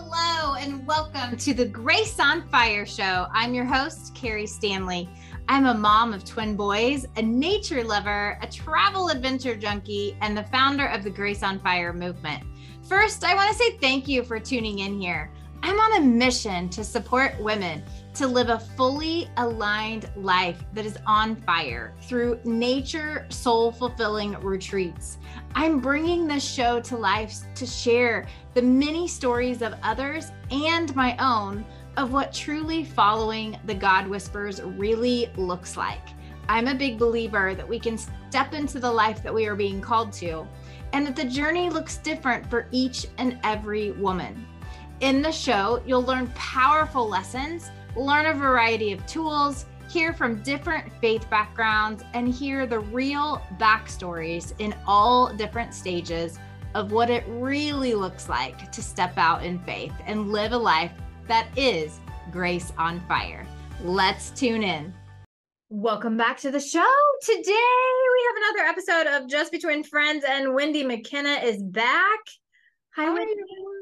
Hello, and welcome to the Grace on Fire show. I'm your host, Keri Stanley. I'm a mom of twin boys, a nature lover, a travel adventure junkie, and the founder of the Grace on Fire movement. First, I want to say thank you for tuning in here. I'm on a mission to support women to live a fully aligned life that is on fire through nature soul fulfilling retreats. I'm bringing this show to life to share the many stories of others and my own of what truly following the God Whispers really looks like. I'm a big believer that we can step into the life that we are being called to, and that the journey looks different for each and every woman. In the show, you'll learn powerful lessons learn a variety of tools, hear from different faith backgrounds, and hear the real backstories in all different stages of what it really looks like to step out in faith and live a life that is grace on fire. Let's tune in. Welcome back to the show. Today we have another episode of Just Between Friends, and Wendi McKenna is back. Hi, Hi Wendi. Everyone.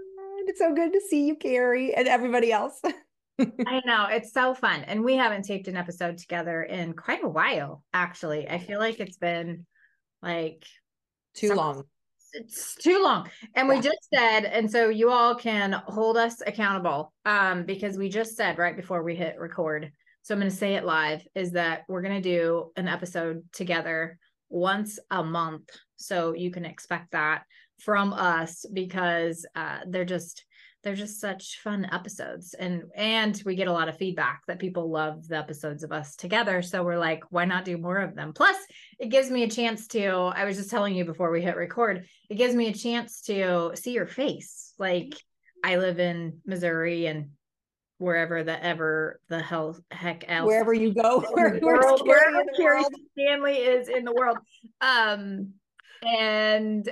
It's so good to see you, Keri, and everybody else. I know it's so fun. And we haven't taped an episode together in quite a while, actually. I feel like it's been like too some, long. It's too long. And yeah. we just said, and so you all can hold us accountable um, because we just said right before we hit record. So I'm going to say it live is that we're going to do an episode together once a month. So you can expect that from us because uh, they're just they're just such fun episodes and and we get a lot of feedback that people love the episodes of us together so we're like why not do more of them? Plus it gives me a chance to i was just telling you before we hit record it gives me a chance to see your face. Like i live in missouri and wherever the ever the hell heck else wherever you go where, world, wherever Keri Stanley is in the world. Um and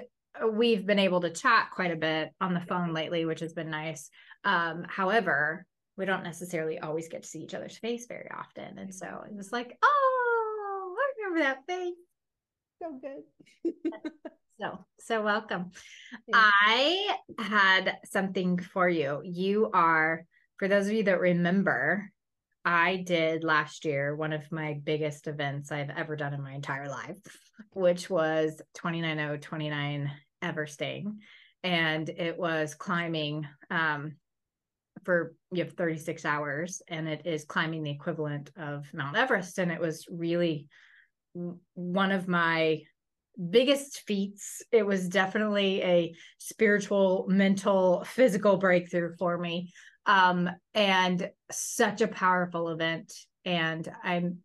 we've been able to chat quite a bit on the phone lately, which has been nice. Um, however, we don't necessarily always get to see each other's face very often. And so it was like, oh, I remember that face. So good. so, so welcome. I had something for you. You are, for those of you that remember, I did last year one of my biggest events I've ever done in my entire life, which was 29029 Everesting. And it was climbing um, for you have 36 hours, and it is climbing the equivalent of Mount Everest. And it was really one of my biggest feats. It was definitely a spiritual, mental, physical breakthrough for me um, and such a powerful event. And I'm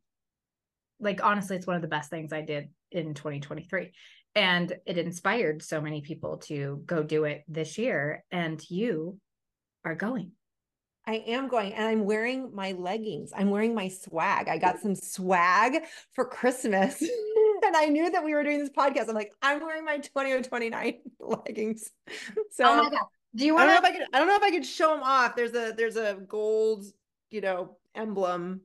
like, honestly, it's one of the best things I did in 2023. And it inspired so many people to go do it this year. And you are going. I am going and I'm wearing my leggings. I'm wearing my swag. I got some swag for Christmas. and I knew that we were doing this podcast. I'm like, I'm wearing my 2029 leggings. So oh my God. Do you want? I don't know if I could. I don't know if I could show them off. There's a there's a gold, you know, emblem.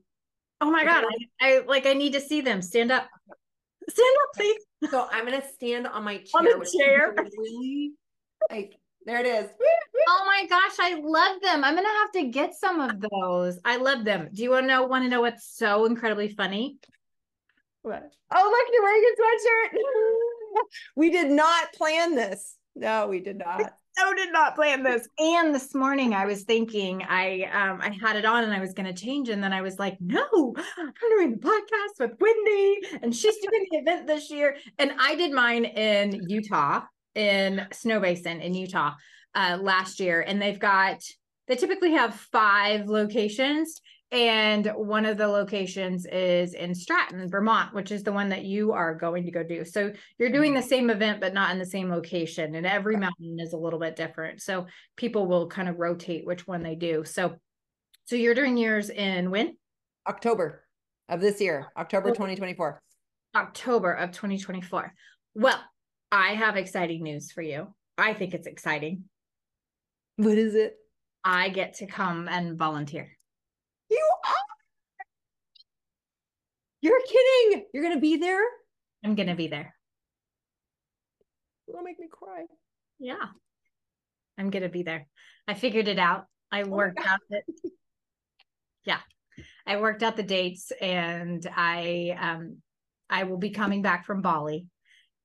Oh my god! I, I like. I need to see them. Stand up. Stand up, please. So I'm gonna stand on my chair. On the chair. Really, like there it is. Oh my gosh, I love them. I'm gonna have to get some of those. I love them. Do you want to know? Want to know what's so incredibly funny? What? Oh, look, you're wearing a sweatshirt. we did not plan this. No, we did not so did not plan this. And this morning I was thinking I um I had it on and I was gonna change. And then I was like, no, I'm doing the podcast with Wendi and she's doing the event this year. And I did mine in Utah, in Snowbasin in Utah uh last year. And they've got they typically have five locations and one of the locations is in Stratton, Vermont, which is the one that you are going to go do. So you're doing the same event, but not in the same location. And every mountain is a little bit different. So people will kind of rotate which one they do. So, so you're doing yours in when? October of this year, October 2024. October of 2024. Well, I have exciting news for you. I think it's exciting. What is it? I get to come and volunteer. You are. You're kidding. You're gonna be there. I'm gonna be there. You'll make me cry. Yeah. I'm gonna be there. I figured it out. I Oh worked out it. Yeah. I worked out the dates and I um I will be coming back from Bali.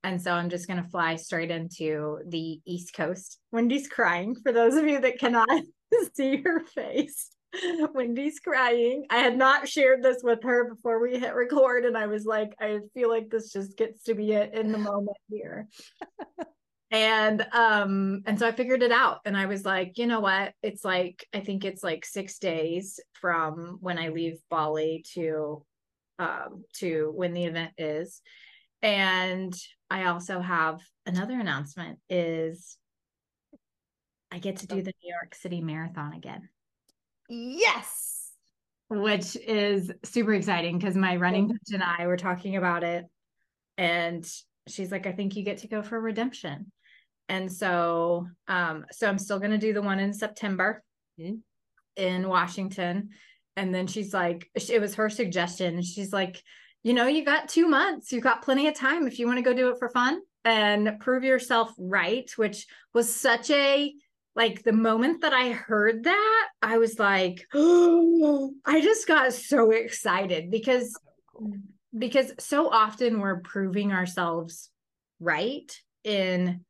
And so I'm just gonna fly straight into the East Coast. Wendi's crying for those of you that cannot see her face. Wendi's crying. I had not shared this with her before we hit record, and I was like, I feel like this just gets to be it in the moment here. and um, and so I figured it out, and I was like, you know what? It's like I think it's like six days from when I leave Bali to um to when the event is. And I also have another announcement is I get to do the New York City Marathon again Yes. which is super exciting because my running coach and I were talking about it. And she's like, I think you get to go for redemption. And so, um, so I'm still going to do the one in September Mhm. in Washington. And then she's like, it was her suggestion. She's like, you know, you got two months, you got plenty of time if you want to go do it for fun and prove yourself right, which was such a like the moment that I heard that, I was like, oh, I just got so excited because because so often we're proving ourselves right in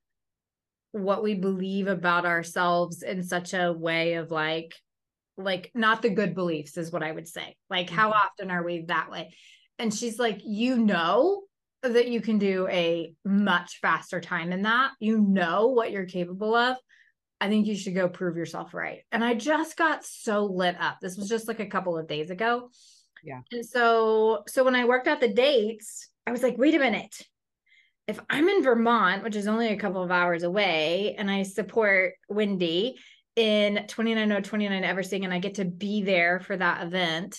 what we believe about ourselves in such a way of like like not the good beliefs is what I would say. Like how Mhm. often are we that way? And she's like, you know that you can do a much faster time in that. You know what you're capable of. I think you should go prove yourself right. And I just got so lit up. This was just like a couple of days ago. Yeah. And so so when I worked out the dates, I was like, wait a minute. If I'm in Vermont, which is only a couple of hours away, and I support Wendi in 29029 Everesting and I get to be there for that event,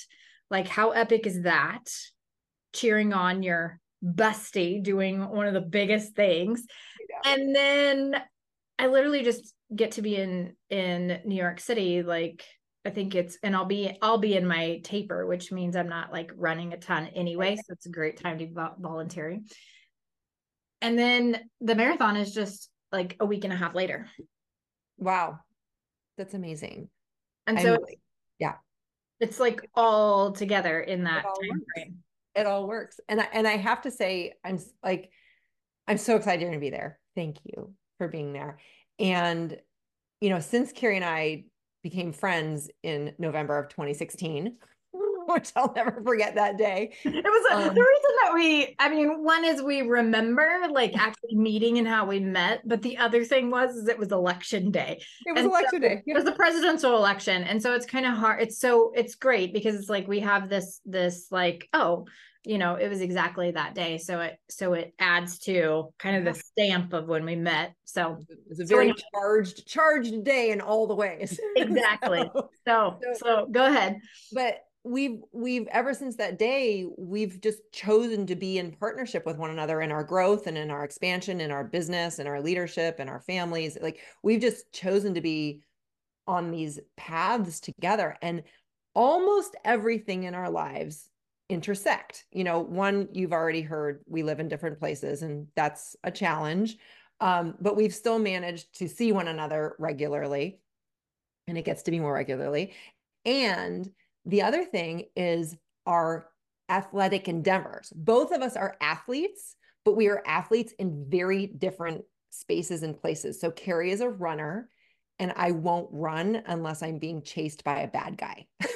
like how epic is that? Cheering on your bestie doing one of the biggest things. Yeah. And then I literally just get to be in in New York City like I think it's and I'll be I'll be in my taper which means I'm not like running a ton anyway so it's a great time to be vo- volunteering. And then the marathon is just like a week and a half later. Wow. That's amazing. And so really- yeah. it's like all together in that time frame. it all works. And I and I have to say, I'm like, I'm so excited you're gonna be there. Thank you for being there. And you know, since Keri and I became friends in November of 2016, which I'll never forget that day. It was Um, the reason that we, I mean, one is we remember like actually meeting and how we met, but the other thing was is it was election day. It was And election so day. It was a presidential election. And so it's kind of hard. It's so it's great because it's like we have this this like, oh, you know, it was exactly that day. So it so it adds to kind of the stamp of when we met. So It was a So very anyway. charged, charged day in all the ways. Exactly. So- so So- so go ahead. but we've we've ever since that day we've just chosen to be in partnership with one another in our growth and in our expansion in our business and our leadership and our families like we've just chosen to be on these paths together and almost everything in our lives intersect you know one you've already heard we live in different places and that's a challenge um, but we've still managed to see one another regularly and it gets to be more regularly and the other thing is our athletic endeavors. Both of us are athletes, but we are athletes in very different spaces and places. So Keri is a runner, and I won't run unless I'm being chased by a bad guy.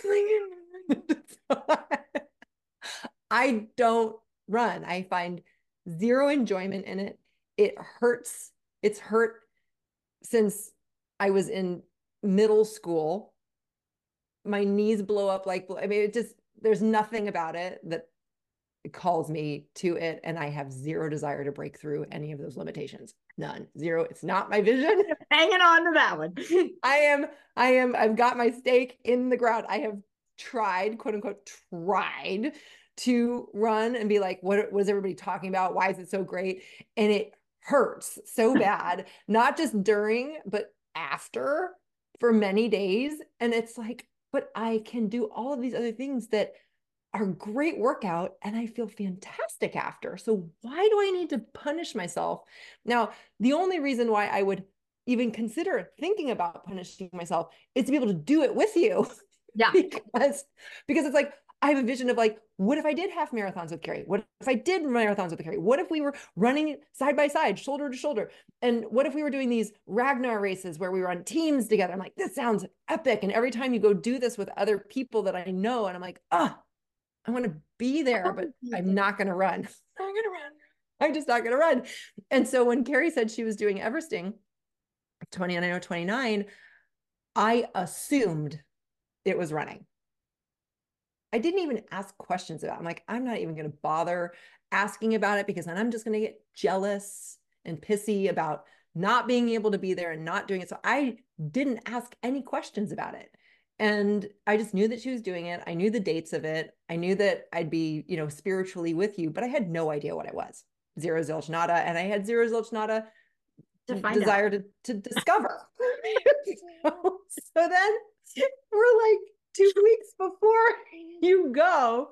I don't run. I find zero enjoyment in it. It hurts. It's hurt since I was in middle school my knees blow up like I mean it just there's nothing about it that calls me to it and I have zero desire to break through any of those limitations. None. Zero. It's not my vision. Hanging on to that one. I am I am I've got my stake in the ground. I have tried, quote unquote, tried to run and be like what what is everybody talking about? Why is it so great? And it hurts so bad, not just during but after for many days and it's like but I can do all of these other things that are great workout and I feel fantastic after. So why do I need to punish myself? Now, the only reason why I would even consider thinking about punishing myself is to be able to do it with you. Yeah. because because it's like I have a vision of like, what if I did half marathons with Keri? What if I did marathons with Keri? What if we were running side by side, shoulder to shoulder? And what if we were doing these Ragnar races where we were on teams together? I'm like, this sounds epic. And every time you go do this with other people that I know, and I'm like, ah, oh, I want to be there, but I'm not going to run. I'm going to run. I'm just not going to run. And so when Keri said she was doing Everesting, 29 or 29, I assumed it was running. I didn't even ask questions about it. I'm like, I'm not even going to bother asking about it because then I'm just going to get jealous and pissy about not being able to be there and not doing it. So I didn't ask any questions about it. And I just knew that she was doing it. I knew the dates of it. I knew that I'd be, you know, spiritually with you, but I had no idea what it was. Zero zilch nada. And I had zero zilch nada desire to, to discover. so, so then we're like two weeks before you go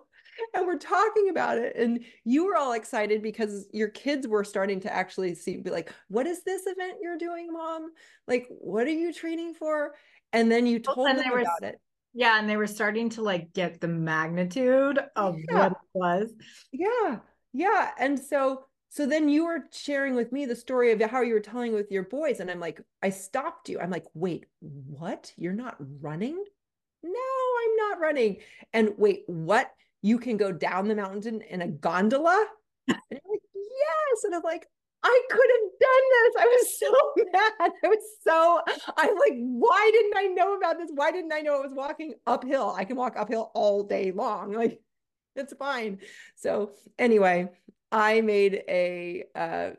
and we're talking about it and you were all excited because your kids were starting to actually see be like what is this event you're doing mom? Like what are you training for? And then you told them were, about it. Yeah and they were starting to like get the magnitude of yeah. what it was. Yeah yeah and so so then you were sharing with me the story of how you were telling with your boys and i'm like i stopped you. I'm like wait what? You're not running no, I'm not running. And wait, what? You can go down the mountain in a gondola? And you're like, yes. And I'm like, I could have done this. I was so mad. I was so, I'm like, why didn't I know about this? Why didn't I know it was walking uphill? I can walk uphill all day long. Like, it's fine. So, anyway, I made a, uh,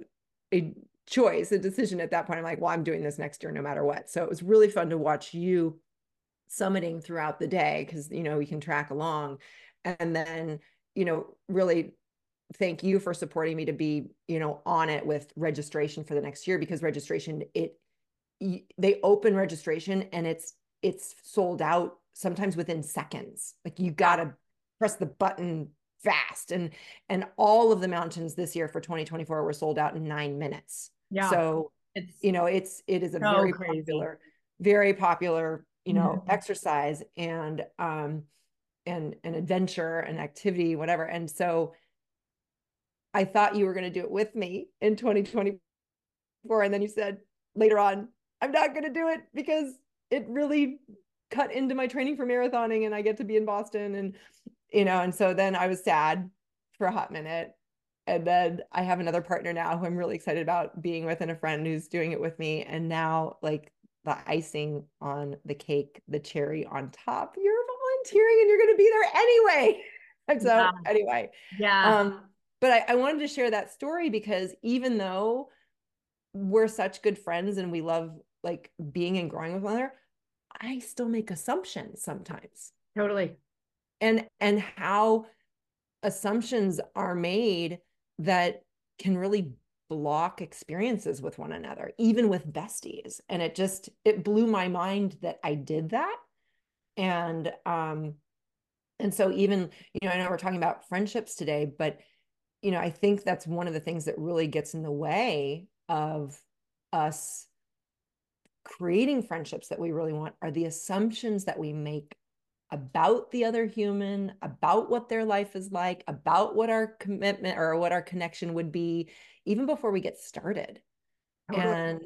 a choice, a decision at that point. I'm like, well, I'm doing this next year no matter what. So it was really fun to watch you summiting throughout the day because you know we can track along. And then you know really thank you for supporting me to be you know on it with registration for the next year because registration it they open registration and it's it's sold out sometimes within seconds. Like you got to press the button fast. And and all of the mountains this year for 2024 were sold out in 9 minutes. Yeah. So it's you know it's it is a so very crazy. popular very popular you know mm-hmm. exercise and um and an adventure and activity whatever. And so i thought you were going to do it with me in 2024 and then you said later on i'm not going to do it because it really cut into my training for marathoning and i get to be in boston and you know and so then i was sad for a hot minute. And then i have another partner now who i'm really excited about being with and a friend who's doing it with me. And now like the icing on the cake, the cherry on top. You're volunteering and you're going to be there anyway. And so, yeah. anyway, yeah. Um, but I, I wanted to share that story because even though we're such good friends and we love like being and growing with one another, I still make assumptions sometimes. Totally. And and how assumptions are made that can really block experiences with one another even with besties. And it just it blew my mind that i did that. And um and so even you know i know we're talking about friendships today but you know i think that's one of the things that really gets in the way of us creating friendships that we really want are the assumptions that we make about the other human about what their life is like about what our commitment or what our connection would be even before we get started. And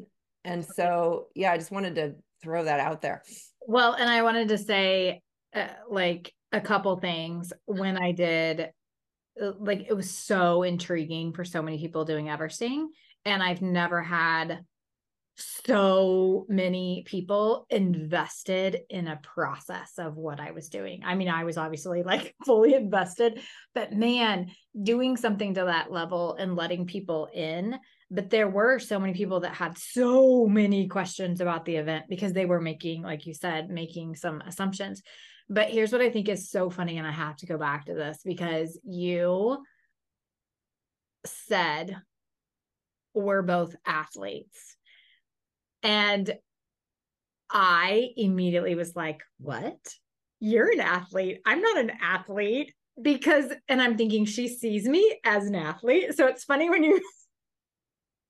and so yeah, I just wanted to throw that out there. Well, and I wanted to say uh, like a couple things when I did uh, like it was so intriguing for so many people doing Everesting and I've never had so many people invested in a process of what I was doing. I mean, I was obviously like fully invested, but man, doing something to that level and letting people in. But there were so many people that had so many questions about the event because they were making, like you said, making some assumptions. But here's what I think is so funny. And I have to go back to this because you said we're both athletes and I immediately was like, What? You're an athlete. I'm not an athlete because, and I'm thinking she sees me as an athlete. So it's funny when you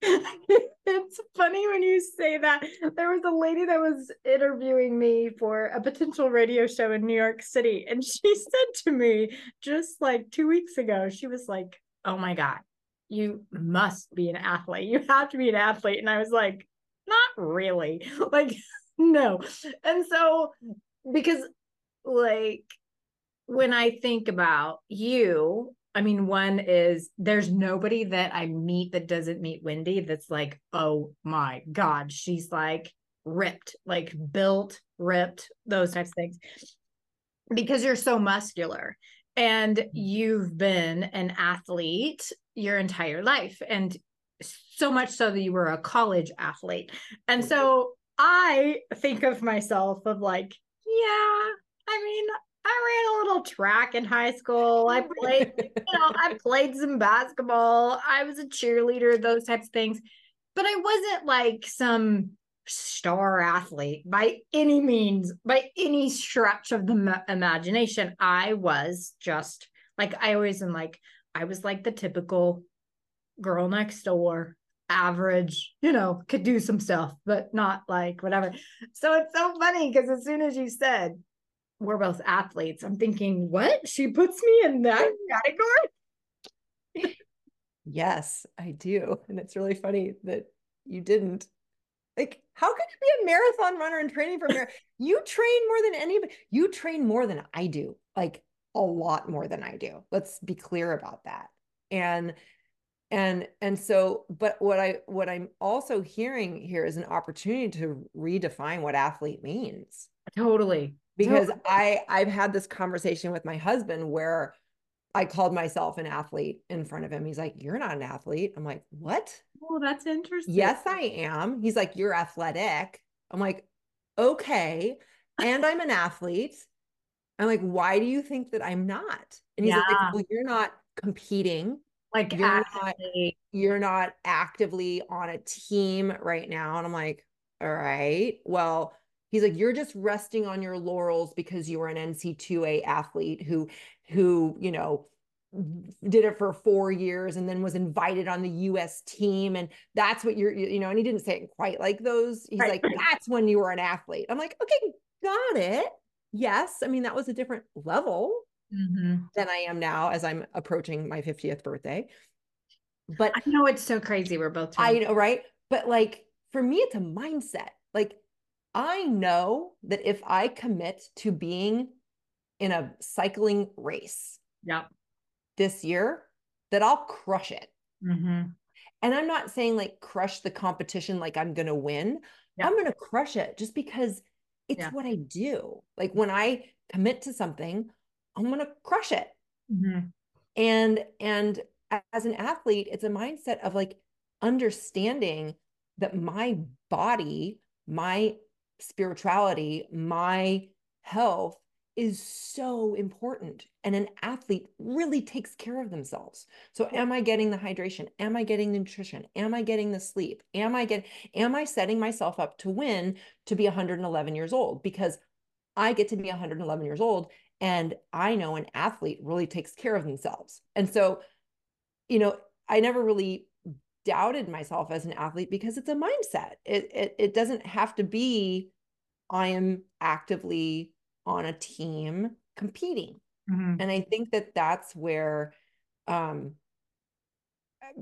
it's funny when you say that. There was a lady that was interviewing me for a potential radio show in New York City, and she said to me just like two weeks ago, she was like, Oh my God, you must be an athlete. You have to be an athlete. And I was like, Not really. Like, no. And so, because like, when I think about you I mean, one is there's nobody that I meet that doesn't meet Wendi that's like, oh my God, she's like ripped, like built, ripped, those types of things. Because you're so muscular and you've been an athlete your entire life. And so much so that you were a college athlete. And so I think of myself of like, yeah, I mean, I ran a little track in high school. I oh, played, you know, I played some basketball. I was a cheerleader, those types of things. But I wasn't like some star athlete by any means, by any stretch of the imagination. I was just like, I always am like, I was like the typical girl next door, average, you know, could do some stuff, but not like whatever. So it's so funny because as soon as you said, we're both athletes. I'm thinking, what? She puts me in that category? yes, I do. And it's really funny that you didn't. Like, how could you be a marathon runner and training for marathon? you train more than anybody. You train more than I do, like a lot more than I do. Let's be clear about that. And and and so but what i what i'm also hearing here is an opportunity to redefine what athlete means totally because I I've had this conversation with my husband where I called myself an athlete in front of him. He's like, "You're not an athlete." I'm like, "What?" Oh, that's interesting. Yes, I am. He's like, "You're athletic." I'm like, "Okay." And I'm an athlete. I'm like, "Why do you think that I'm not?" And he's yeah. like, "Well, you're not competing. Like you're not you're not actively on a team right now." And I'm like, "All right. Well, He's like, you're just resting on your laurels because you were an NCAA athlete who, who, you know, did it for four years and then was invited on the US team. And that's what you're, you know, and he didn't say it quite like those. He's right. like, that's when you were an athlete. I'm like, okay, got it. Yes. I mean, that was a different level mm-hmm. than I am now as I'm approaching my 50th birthday. But I know it's so crazy. We're both, I know, right? But like, for me, it's a mindset. Like, I know that if I commit to being in a cycling race yeah. this year, that I'll crush it. Mm-hmm. And I'm not saying like crush the competition like I'm going to win. Yeah. I'm going to crush it just because it's yeah. what I do. Like when I commit to something, I'm going to crush it. Mm-hmm. And and as an athlete, it's a mindset of like understanding that my body, my spirituality, my health is so important. And an athlete really takes care of themselves. So am I getting the hydration? Am I getting the nutrition? Am I getting the sleep? Am I get am I setting myself up to win to be 111 years old? Because I get to be 111 years old and I know an athlete really takes care of themselves. And so, you know, I never really doubted myself as an athlete because it's a mindset. It, it, it doesn't have to be I am actively on a team competing. Mm-hmm. And I think that that's where um,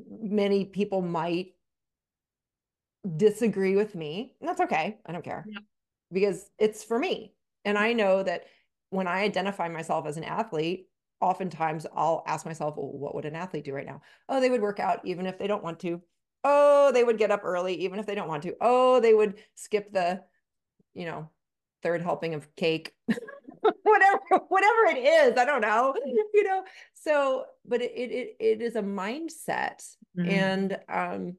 many people might disagree with me. And that's okay. I don't care yeah. because it's for me. And I know that when I identify myself as an athlete, oftentimes I'll ask myself, well, what would an athlete do right now? Oh, they would work out even if they don't want to. Oh, they would get up early even if they don't want to. Oh, they would skip the, you know, third helping of cake. whatever whatever it is i don't know you know so but it it it is a mindset mm-hmm. and um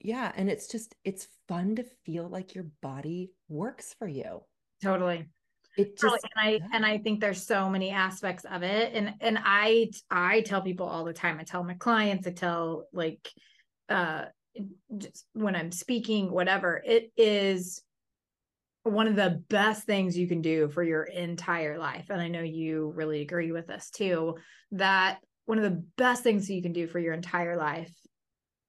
yeah and it's just it's fun to feel like your body works for you totally it just and i yeah. and i think there's so many aspects of it and and i i tell people all the time i tell my clients i tell like uh just when i'm speaking whatever it is one of the best things you can do for your entire life and i know you really agree with this too that one of the best things you can do for your entire life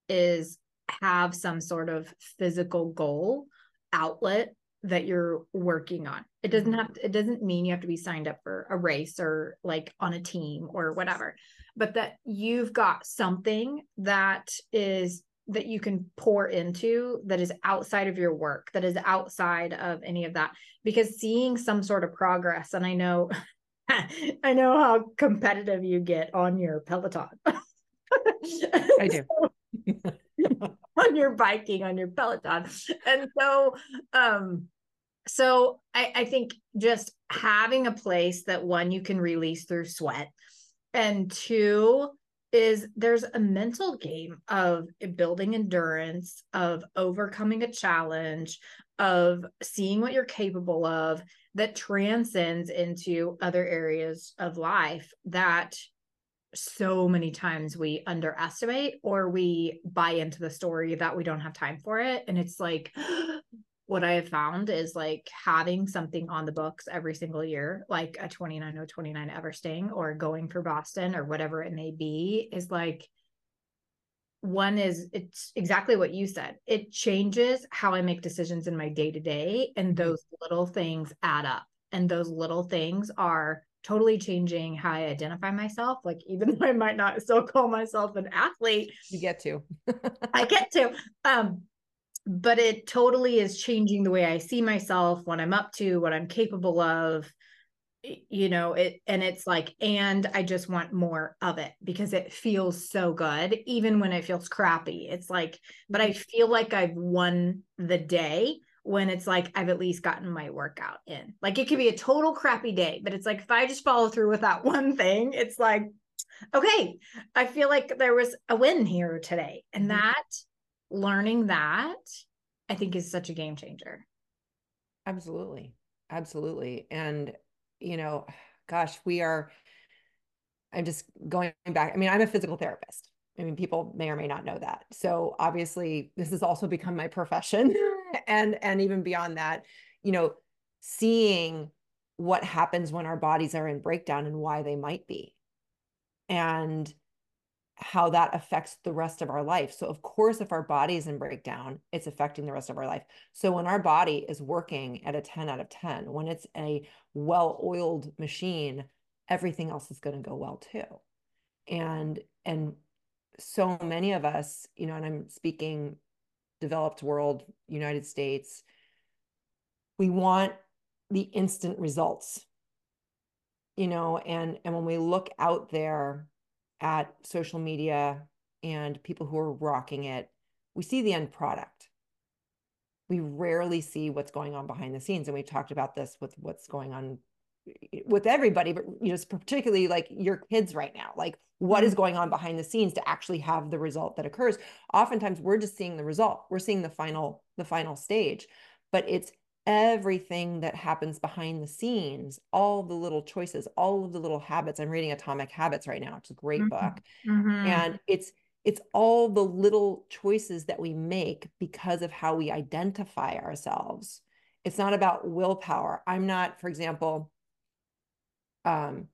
is have some sort of physical goal outlet that you're working on. It doesn't mm-hmm. have to, it doesn't mean you have to be signed up for a race or like on a team or whatever, but that you've got something that is that you can pour into that is outside of your work, that is outside of any of that. Because seeing some sort of progress, and I know I know how competitive you get on your Peloton. I do. On your biking, on your Peloton. And so um so I, I think just having a place that one you can release through sweat and two is there's a mental game of building endurance of overcoming a challenge of seeing what you're capable of that transcends into other areas of life that so many times we underestimate or we buy into the story that we don't have time for it and it's like what I have found is like having something on the books every single year, like a 29029 Everesting or going for Boston or whatever it may be, is like one is it's exactly what you said. It changes how I make decisions in my day to day, and mm-hmm. those little things add up. And those little things are totally changing how I identify myself. Like, even though I might not still call myself an athlete, you get to. I get to. Um, but it totally is changing the way I see myself, what I'm up to, what I'm capable of. You know, it and it's like, and I just want more of it because it feels so good, even when it feels crappy. It's like, but I feel like I've won the day when it's like I've at least gotten my workout in. Like it could be a total crappy day, but it's like if I just follow through with that one thing, it's like, okay, I feel like there was a win here today. And mm-hmm. that learning that I think is such a game changer. Absolutely. Absolutely. And, you know, gosh, we are, I'm just going back. I mean, I'm a physical therapist. I mean, people may or may not know that. So obviously, this has also become my profession. and and even beyond that, you know, seeing what happens when our bodies are in breakdown and why they might be. And how that affects the rest of our life. So, of course, if our body is in breakdown, it's affecting the rest of our life. So, when our body is working at a 10 out of 10, when it's a well oiled machine, everything else is going to go well too. And, and, so many of us, you know, and I'm speaking developed world, United States, we want the instant results you know and and when we look out there at social media and people who are rocking it, we see the end product. We rarely see what's going on behind the scenes. And we've talked about this with what's going on with everybody, but you know, particularly like your kids right now. Like, what is mm-hmm. going on behind the scenes to actually have the result that occurs? Oftentimes we're just seeing the result. We're seeing the final, the final stage. But it's everything that happens behind the scenes, all the little choices, all of the little habits. I'm reading Atomic Habits right now. It's a great mm-hmm. book. Mm-hmm. And it's it's all the little choices that we make because of how we identify ourselves. It's not about willpower. I'm not, for example, um,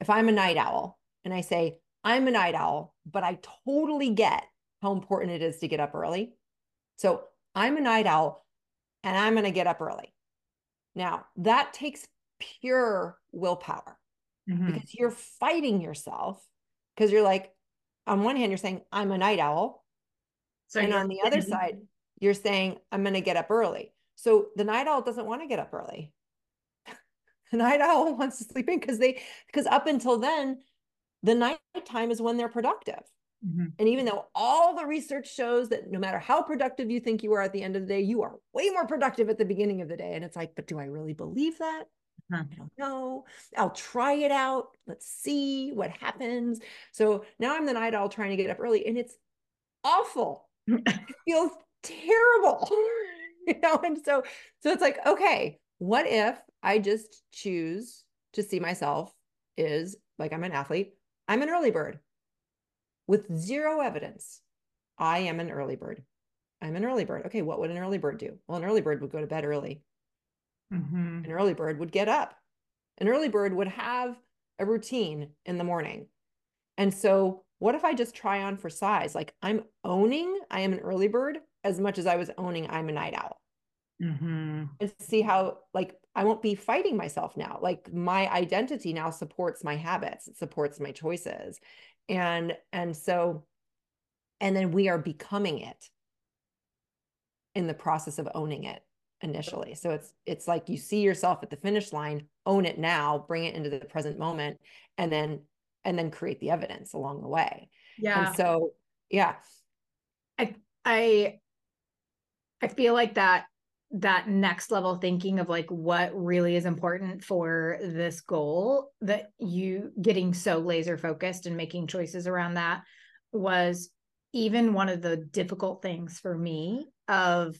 if I'm a night owl and I say, I'm a night owl, but I totally get how important it is to get up early. So I'm a night owl, and I'm going to get up early. Now, that takes pure willpower mm-hmm. because you're fighting yourself because you're like, on one hand, you're saying, I'm a night owl. So and on the other side, you're saying, I'm going to get up early. So the night owl doesn't want to get up early. The night owl wants to sleep in because they, because up until then, the night time is when they're productive. Mm-hmm. And even though all the research shows that no matter how productive you think you are at the end of the day, you are way more productive at the beginning of the day. And it's like, but do I really believe that? Uh-huh. I don't know. I'll try it out. Let's see what happens. So now I'm the night owl trying to get up early, and it's awful. it feels terrible. you know, and so so it's like, okay, what if I just choose to see myself is like I'm an athlete, I'm an early bird with zero evidence. I am an early bird. I'm an early bird. Okay, what would an early bird do? Well, an early bird would go to bed early. Mm-hmm. An early bird would get up. An early bird would have a routine in the morning. And so what if I just try on for size? Like I'm owning I am an early bird as much as I was owning I'm a night owl. Mm-hmm. And see how like I won't be fighting myself now. Like my identity now supports my habits, it supports my choices. And and so and then we are becoming it in the process of owning it initially. So it's it's like you see yourself at the finish line, own it now, bring it into the present moment and then and then create the evidence along the way. Yeah. And so yeah. I I I feel like that that next level thinking of like what really is important for this goal that you getting so laser focused and making choices around that was even one of the difficult things for me of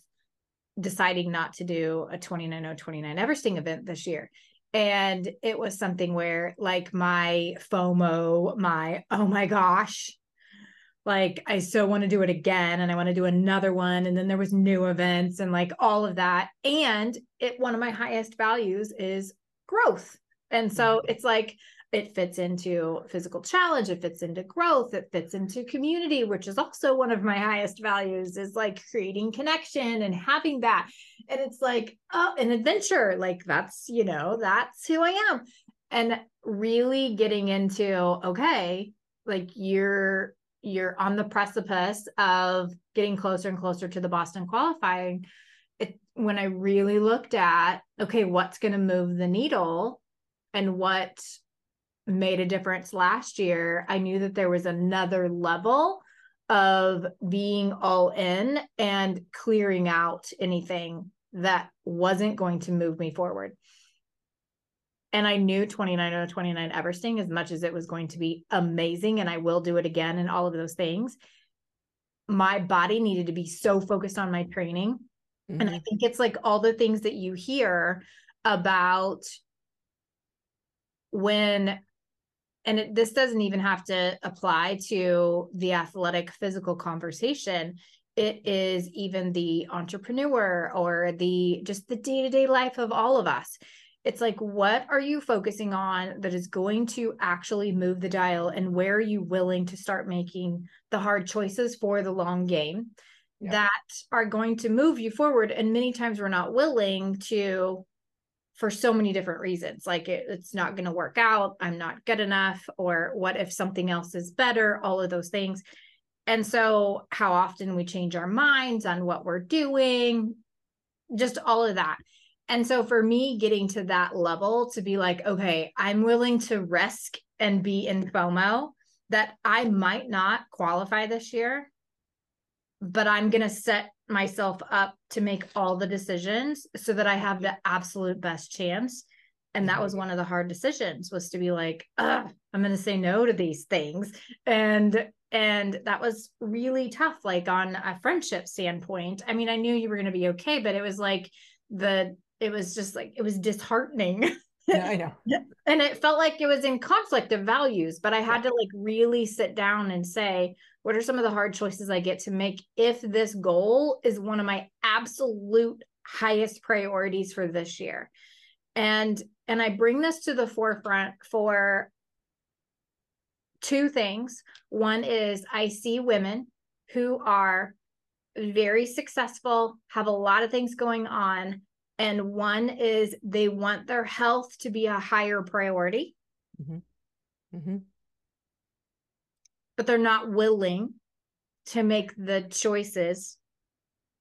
deciding not to do a 29029 everesting event this year. And it was something where like my fomo my oh my gosh like I so want to do it again and I want to do another one and then there was new events and like all of that and it one of my highest values is growth. And so mm-hmm. it's like it fits into physical challenge, it fits into growth, it fits into community, which is also one of my highest values is like creating connection and having that. And it's like, oh, an adventure, like that's, you know, that's who I am. And really getting into, okay, like you're you're on the precipice of getting closer and closer to the Boston qualifying. It, when I really looked at, okay, what's going to move the needle and what made a difference last year, I knew that there was another level of being all in and clearing out anything that wasn't going to move me forward and I knew 29 out of 29 Everesting as much as it was going to be amazing and I will do it again and all of those things. My body needed to be so focused on my training. Mm-hmm. And I mm-hmm. think it's like all the things that you hear about when and it, this doesn't even have to apply to the athletic physical conversation it is even the entrepreneur or the just the day-to-day life of all of us it's like, what are you focusing on that is going to actually move the dial? And where are you willing to start making the hard choices for the long game yeah. that are going to move you forward? And many times we're not willing to for so many different reasons like it, it's not going to work out i'm not good enough or what if something else is better all of those things and so how often we change our minds on what we're doing just all of that and so for me, getting to that level to be like, okay, I'm willing to risk and be in FOMO that I might not qualify this year, but I'm going to set myself up to make all the decisions so that I have the absolute best chance. And that was mm-hmm. one of the hard decisions was to be like, I'm going to say no to these things. And and that was really tough like on a friendship standpoint i mean i knew you were going to be okay but it was like the it was just like it was disheartening. Yeah, I know. and it felt like it was in conflict of values, but I had yeah. to like really sit down and say, what are some of the hard choices I get to make if this goal is one of my absolute highest priorities for this year? And and I bring this to the forefront for two things. One is I see women who are very successful, have a lot of things going on, and one is they want their health to be a higher priority mm-hmm. Mm-hmm. but they're not willing to make the choices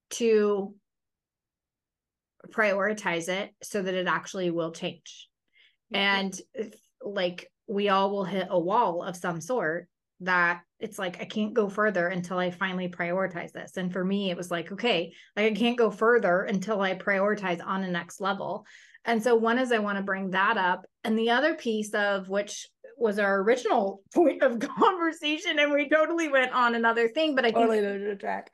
to prioritize it so that it actually will change mm-hmm. and like we all will hit a wall of some sort that it's like I can't go further until I finally prioritize this. And for me, it was like, okay, like I can't go further until I prioritize on a next level. And so one is I want to bring that up. And the other piece of which was our original point of conversation, and we totally went on another thing, but I think totally track.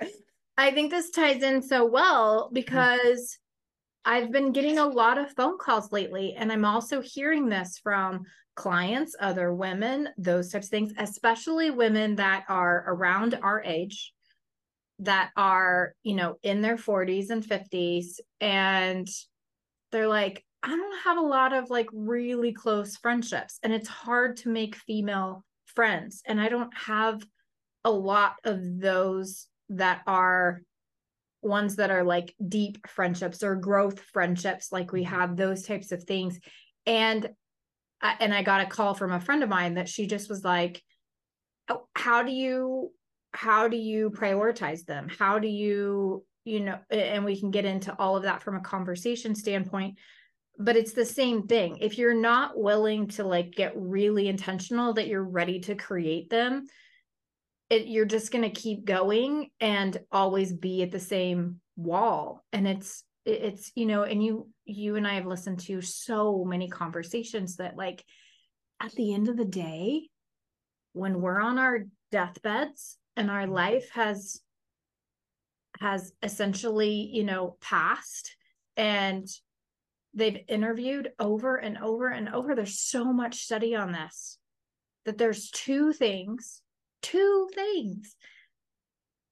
I think this ties in so well mm. because I've been getting a lot of phone calls lately, and I'm also hearing this from clients, other women, those types of things, especially women that are around our age, that are, you know, in their 40s and 50s. And they're like, I don't have a lot of like really close friendships. And it's hard to make female friends and I don't have a lot of those that are ones that are like deep friendships or growth friendships like we mm-hmm. have those types of things and and I got a call from a friend of mine that she just was like oh, how do you how do you prioritize them? How do you you know and we can get into all of that from a conversation standpoint but it's the same thing. If you're not willing to like get really intentional that you're ready to create them it, you're just going to keep going and always be at the same wall. And it's it's you know and you you and i have listened to so many conversations that like at the end of the day when we're on our deathbeds and our mm-hmm. life has has essentially you know passed and they've interviewed over and over and over there's so much study on this that there's two things two things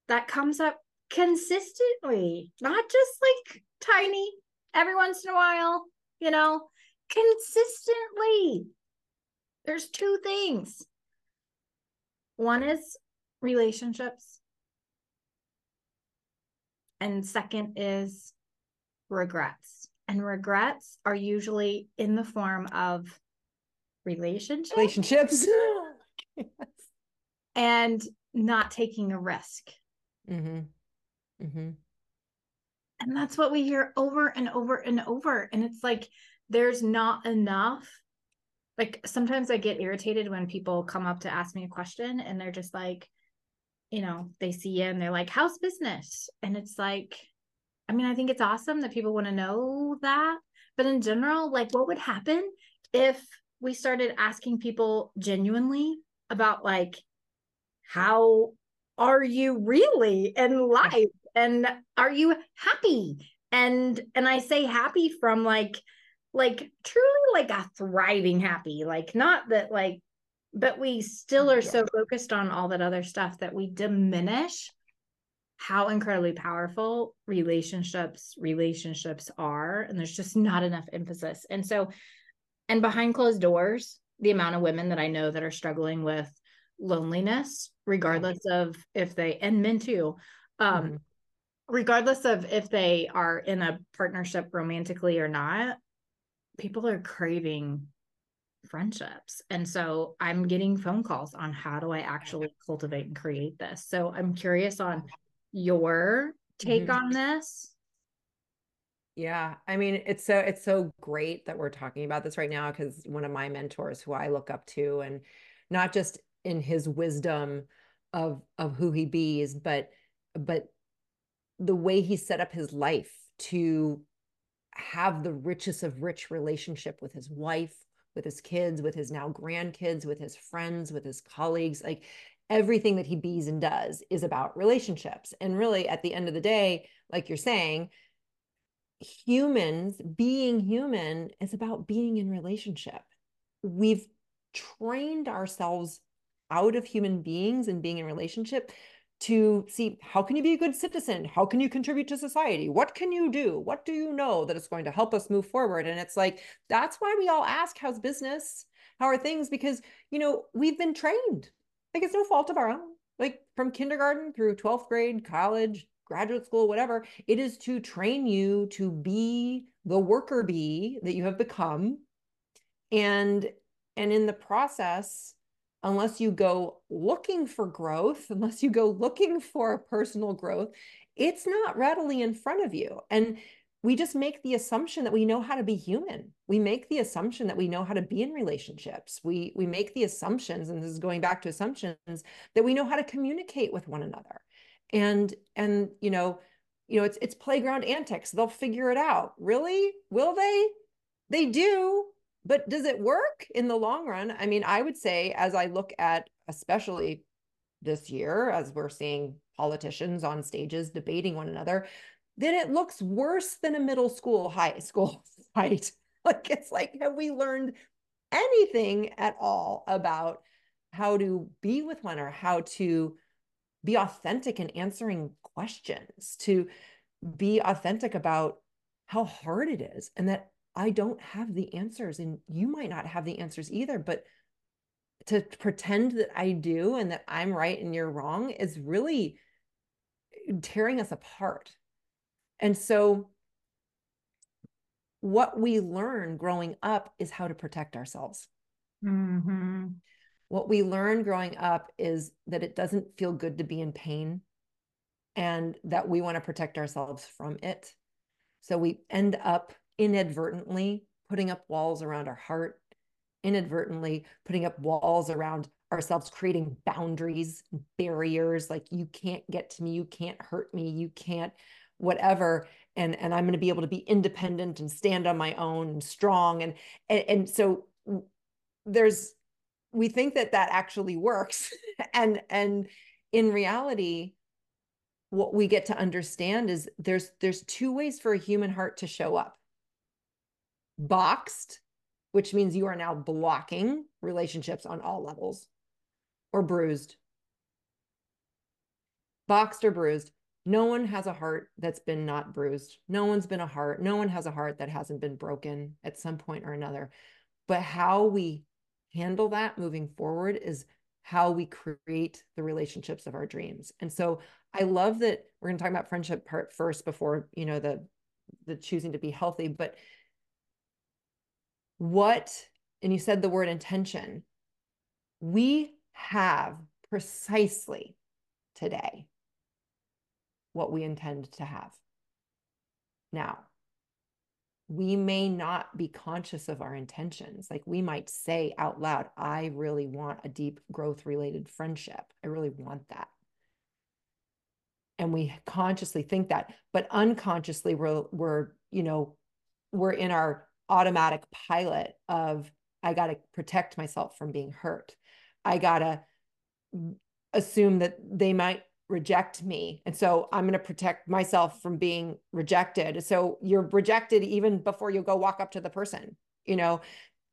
that comes up consistently, not just like tiny every once in a while, you know, consistently. There's two things. One is relationships, and second is regrets. And regrets are usually in the form of relationships. Relationships. and not taking a risk. Mm-hmm. Mm-hmm. And that's what we hear over and over and over. And it's like, there's not enough. Like sometimes I get irritated when people come up to ask me a question and they're just like, you know, they see you and they're like, how's business? And it's like, I mean, I think it's awesome that people want to know that. But in general, like, what would happen if we started asking people genuinely about like how are you really in life and are you happy? And and i say happy from like like truly like a thriving happy like not that like but we still are so focused on all that other stuff that we diminish how incredibly powerful relationships relationships are and there's just not enough emphasis. And so and behind closed doors the amount of women that i know that are struggling with loneliness regardless of if they and men too um mm-hmm. Regardless of if they are in a partnership romantically or not people are craving friendships. And so i'm getting phone calls on how do i actually cultivate and create this. So i'm curious on your take mm-hmm. on this. Yeah i mean it's so it's so great that we're talking about this right now because one of my mentors who i look up to and not just in his wisdom of of who he bees but but the way he set up his life to have the richest of rich relationship with his wife with his kids with his now grandkids with his friends with his colleagues like everything that he bees and does is about relationships. And really at the end of the day like you're saying humans being human is about being in relationship. We've trained ourselves out of human beings and being in relationship to see how can you be a good citizen? How can you contribute to society? What can you do? What do you know that is going to help us move forward? And it's like that's why we all ask how's business? How are things? Because you know we've been trained. Like it's no fault of our own. Like from kindergarten through 12th grade college graduate school whatever it is to train you to be the worker bee that you have become. And and in the process unless you go looking for growth, unless you go looking for personal growth, it's not readily in front of you. And we just make the assumption that we know how to be human. We make the assumption that we know how to be in relationships. We we make the assumptions, and this is going back to assumptions, that we know how to communicate with one another. And and you know, you know, it's it's playground antics. They'll figure it out. Really? Will they? They do but does it work in the long run? I mean, I would say, as I look at especially this year, as we're seeing politicians on stages debating one another, then it looks worse than a middle school, high school fight. Like, it's like, have we learned anything at all about how to be with one or how to be authentic in answering questions, to be authentic about how hard it is and that I don't have the answers and you might not have the answers either, but to pretend that I do and that I'm right and you're wrong is really tearing us apart. And so, what we learn growing up is how to protect ourselves. Mm-hmm. What we learn growing up is that it doesn't feel good to be in pain and that we want to protect ourselves from it. So, we end up inadvertently putting up walls around our heart inadvertently putting up walls around ourselves, creating boundaries, barriers like you can't get to me, you can't hurt me, you can't whatever. And and I'm going to be able to be independent and stand on my own and strong. And and, and so there's we think that that actually works. And and in reality what we get to understand is there's there's two ways for a human heart to show up boxed which means you are now blocking relationships on all levels or bruised. Boxed or bruised. No one has a heart that's been not bruised. No one's been a heart. No one has a heart that hasn't been broken at some point or another. But how we handle that moving forward is how we create the relationships of our dreams. And so I love that we're going to talk about friendship part first before, you know, the the choosing to be healthy, but what, and you said the word intention, we have precisely today what we intend to have. Now, we may not be conscious of our intentions. Like we might say out loud, I really want a deep growth related friendship. I really want that. And we consciously think that, but unconsciously we're, we're, you know, we're in our automatic pilot of I got to protect myself from being hurt. I got to assume that they might reject me. And so I'm going to protect myself from being rejected. So you're rejected even before you go walk up to the person. You know,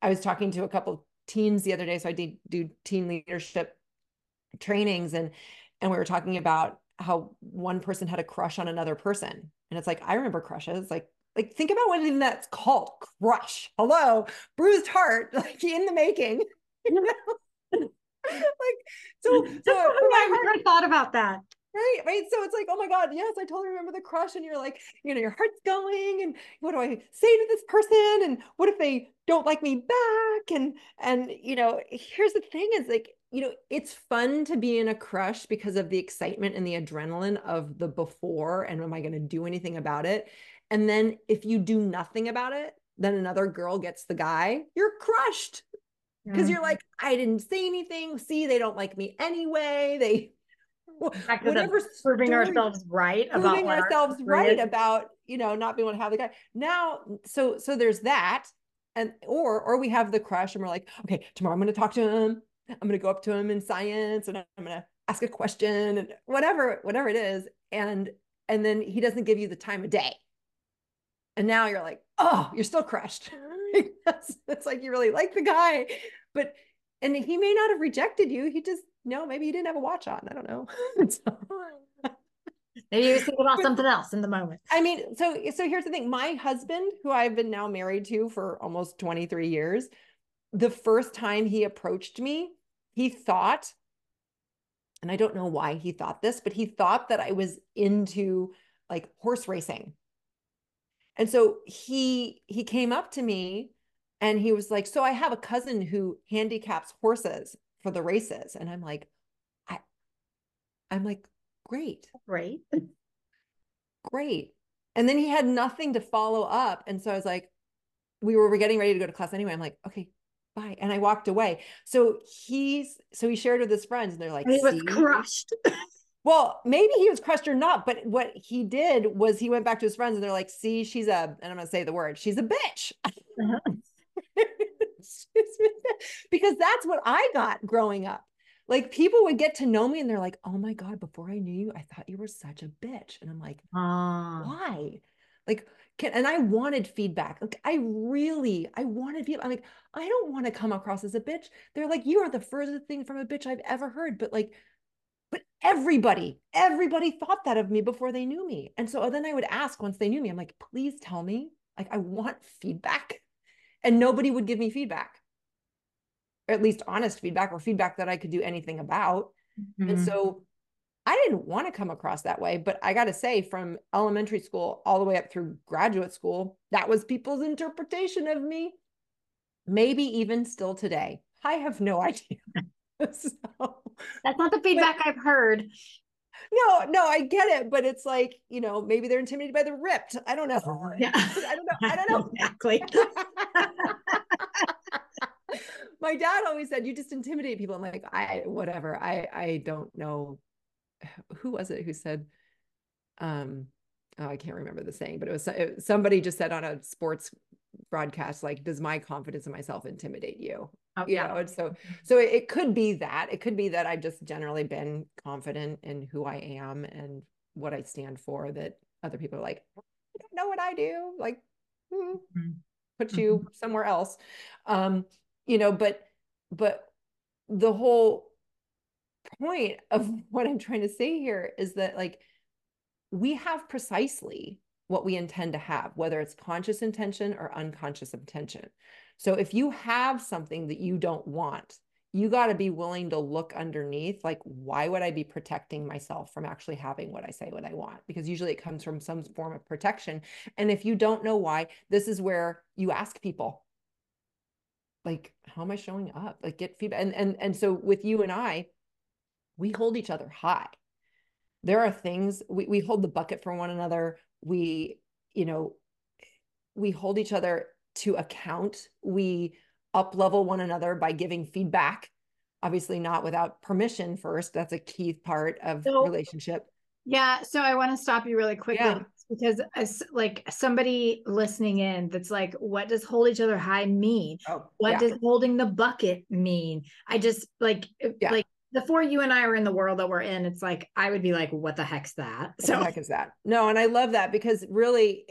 I was talking to a couple teens the other day. So I did do teen leadership trainings and and we were talking about how one person had a crush on another person. And it's like, I remember crushes. Like like think about what that's called crush. Hello? Bruised heart like in the making. You know? Like so so i never thought about that. Right right? So it's like oh my god yes i totally remember the crush and you're like you know your heart's going and what do i say to this person? And what if they don't like me back? And and you know here's the thing is like you know it's fun to be in a crush because of the excitement and the adrenaline of the before and am i going to do anything about it and then if you do nothing about it, then another girl gets the guy, you're crushed. Because mm-hmm. you're like, I didn't say anything. See, they don't like me anyway. They whatever proving ourselves right about proving ourselves our right about you know not being able to have the guy now so so there's that and or or we have the crush and we're like okay tomorrow i'm going to talk to him i'm going to go up to him in science and i'm going to ask a question and whatever whatever it is and and then he doesn't give you the time of day and now you're like, oh, you're still crushed. it's like you really like the guy, but and he may not have rejected you. He just no, maybe he didn't have a watch on. I don't know. maybe he was thinking about something else in the moment. I mean, so so here's the thing. My husband, who I've been now married to for almost 23 years, the first time he approached me, he thought, and I don't know why he thought this, but he thought that I was into like horse racing. And so he he came up to me and he was like, "So I have a cousin who handicaps horses for the races." And I'm like, I I'm like, "Great." Great. Great. And then he had nothing to follow up. And so I was like, we were, were getting ready to go to class anyway. I'm like, okay, bye. And I walked away. So he's so he shared with his friends and they're like, he was crushed. Well, maybe he was crushed or not, but what he did was he went back to his friends and they're like, see, she's a, and I'm going to say the word, she's a bitch. Uh-huh. because that's what I got growing up. Like people would get to know me and they're like, oh my God, before I knew you, I thought you were such a bitch. And I'm like, uh. why? Like, can, and I wanted feedback. Like I really, I wanted feedback. I'm like, I don't want to come across as a bitch. They're like, you are the furthest thing from a bitch I've ever heard. But like, everybody, everybody thought that of me before they knew me. And so then I would ask once they knew me, I'm like, please tell me. Like, I want feedback. And nobody would give me feedback. or at least honest feedback or feedback that I could do anything about. Mm-hmm. And so I didn't want to come across that way, but I got to say, from elementary school all the way up through graduate school, that was people's interpretation of me. Maybe even still today. I have no idea. so, That's not the feedback I've heard. no, no, I get it, but it's like, you know, maybe they're intimidated by the ripped. I don't know. Yeah. I don't know. I don't know. Exactly. My dad always said, you just intimidate people. I'm like, I, whatever. I, I don't know. Who was it who said, um, oh, I can't remember the saying, but it was, it, somebody just said on a sports broadcast, like, does my confidence in myself intimidate you? Oh, you know, so, so it, it could be that it could be that I've just generally been confident in who I am and what I stand for that other people are like, I don't know what I do. Like, Mhm. put you somewhere else. Um, you know, but but the whole point of what I'm trying to say here is that like we have precisely what we intend to have, whether it's conscious intention or unconscious intention. So if you have something that you don't want, you got to be willing to look underneath like why would i be protecting myself from actually having what i say what i want? Because usually it comes from some form of protection. And if you don't know why this is where you ask people like how am i showing up? Like get feedback. And and and so with you and i we hold each other high. There are things we, we hold the bucket for one another. We you know we hold each other to account we up level one another by giving feedback obviously not without permission first that's a key part of So- relationship Yeah, so I want to stop you really quickly Yeah. because as like somebody listening in that's like, what does hold each other high mean? oh What yeah. does holding the bucket mean? I just like uh, Yeah. like before you and I are in the world that we're in, it's like I would be like, what the heck's that? What the heck is that? No, and I love that because really,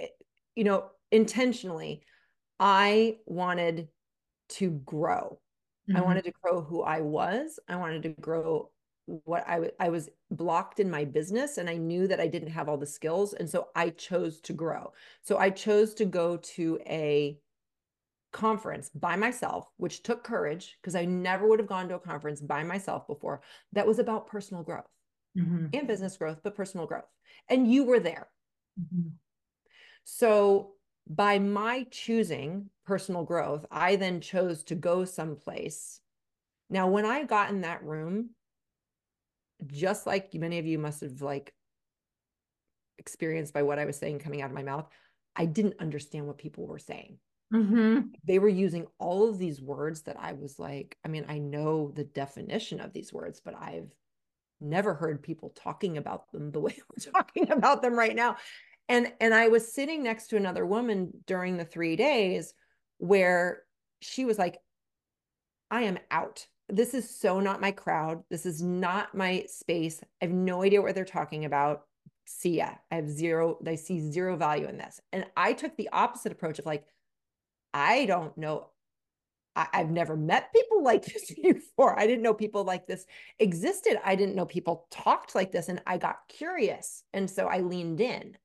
you know, intentionally, I wanted to grow. I Mhm. wanted to grow who I was. I wanted to grow what I w- I was blocked in my business and I knew that I didn't have all the skills and so I chose to grow. So I chose to go to a conference by myself which took courage because I never would have gone to a conference by myself before that was about personal growth Mhm. and business growth but personal growth. And you were there. Mhm. So by my choosing personal growth, I then chose to go someplace. Now, when I got in that room, just like many of you must have like experienced by what I was saying coming out of my mouth, I didn't understand what people were saying. Mhm. They were using all of these words that I was like, I mean, I know the definition of these words, but I've never heard people talking about them the way we're talking about them right now and and i was sitting next to another woman during the 3 days where she was like i am out this is so not my crowd this is not my space i have no idea what they're talking about see ya i have zero i see zero value in this and i took the opposite approach of like i don't know I, I've never met people like this before. I didn't know people like this existed. I didn't know people talked like this. And I got curious. And so I leaned in.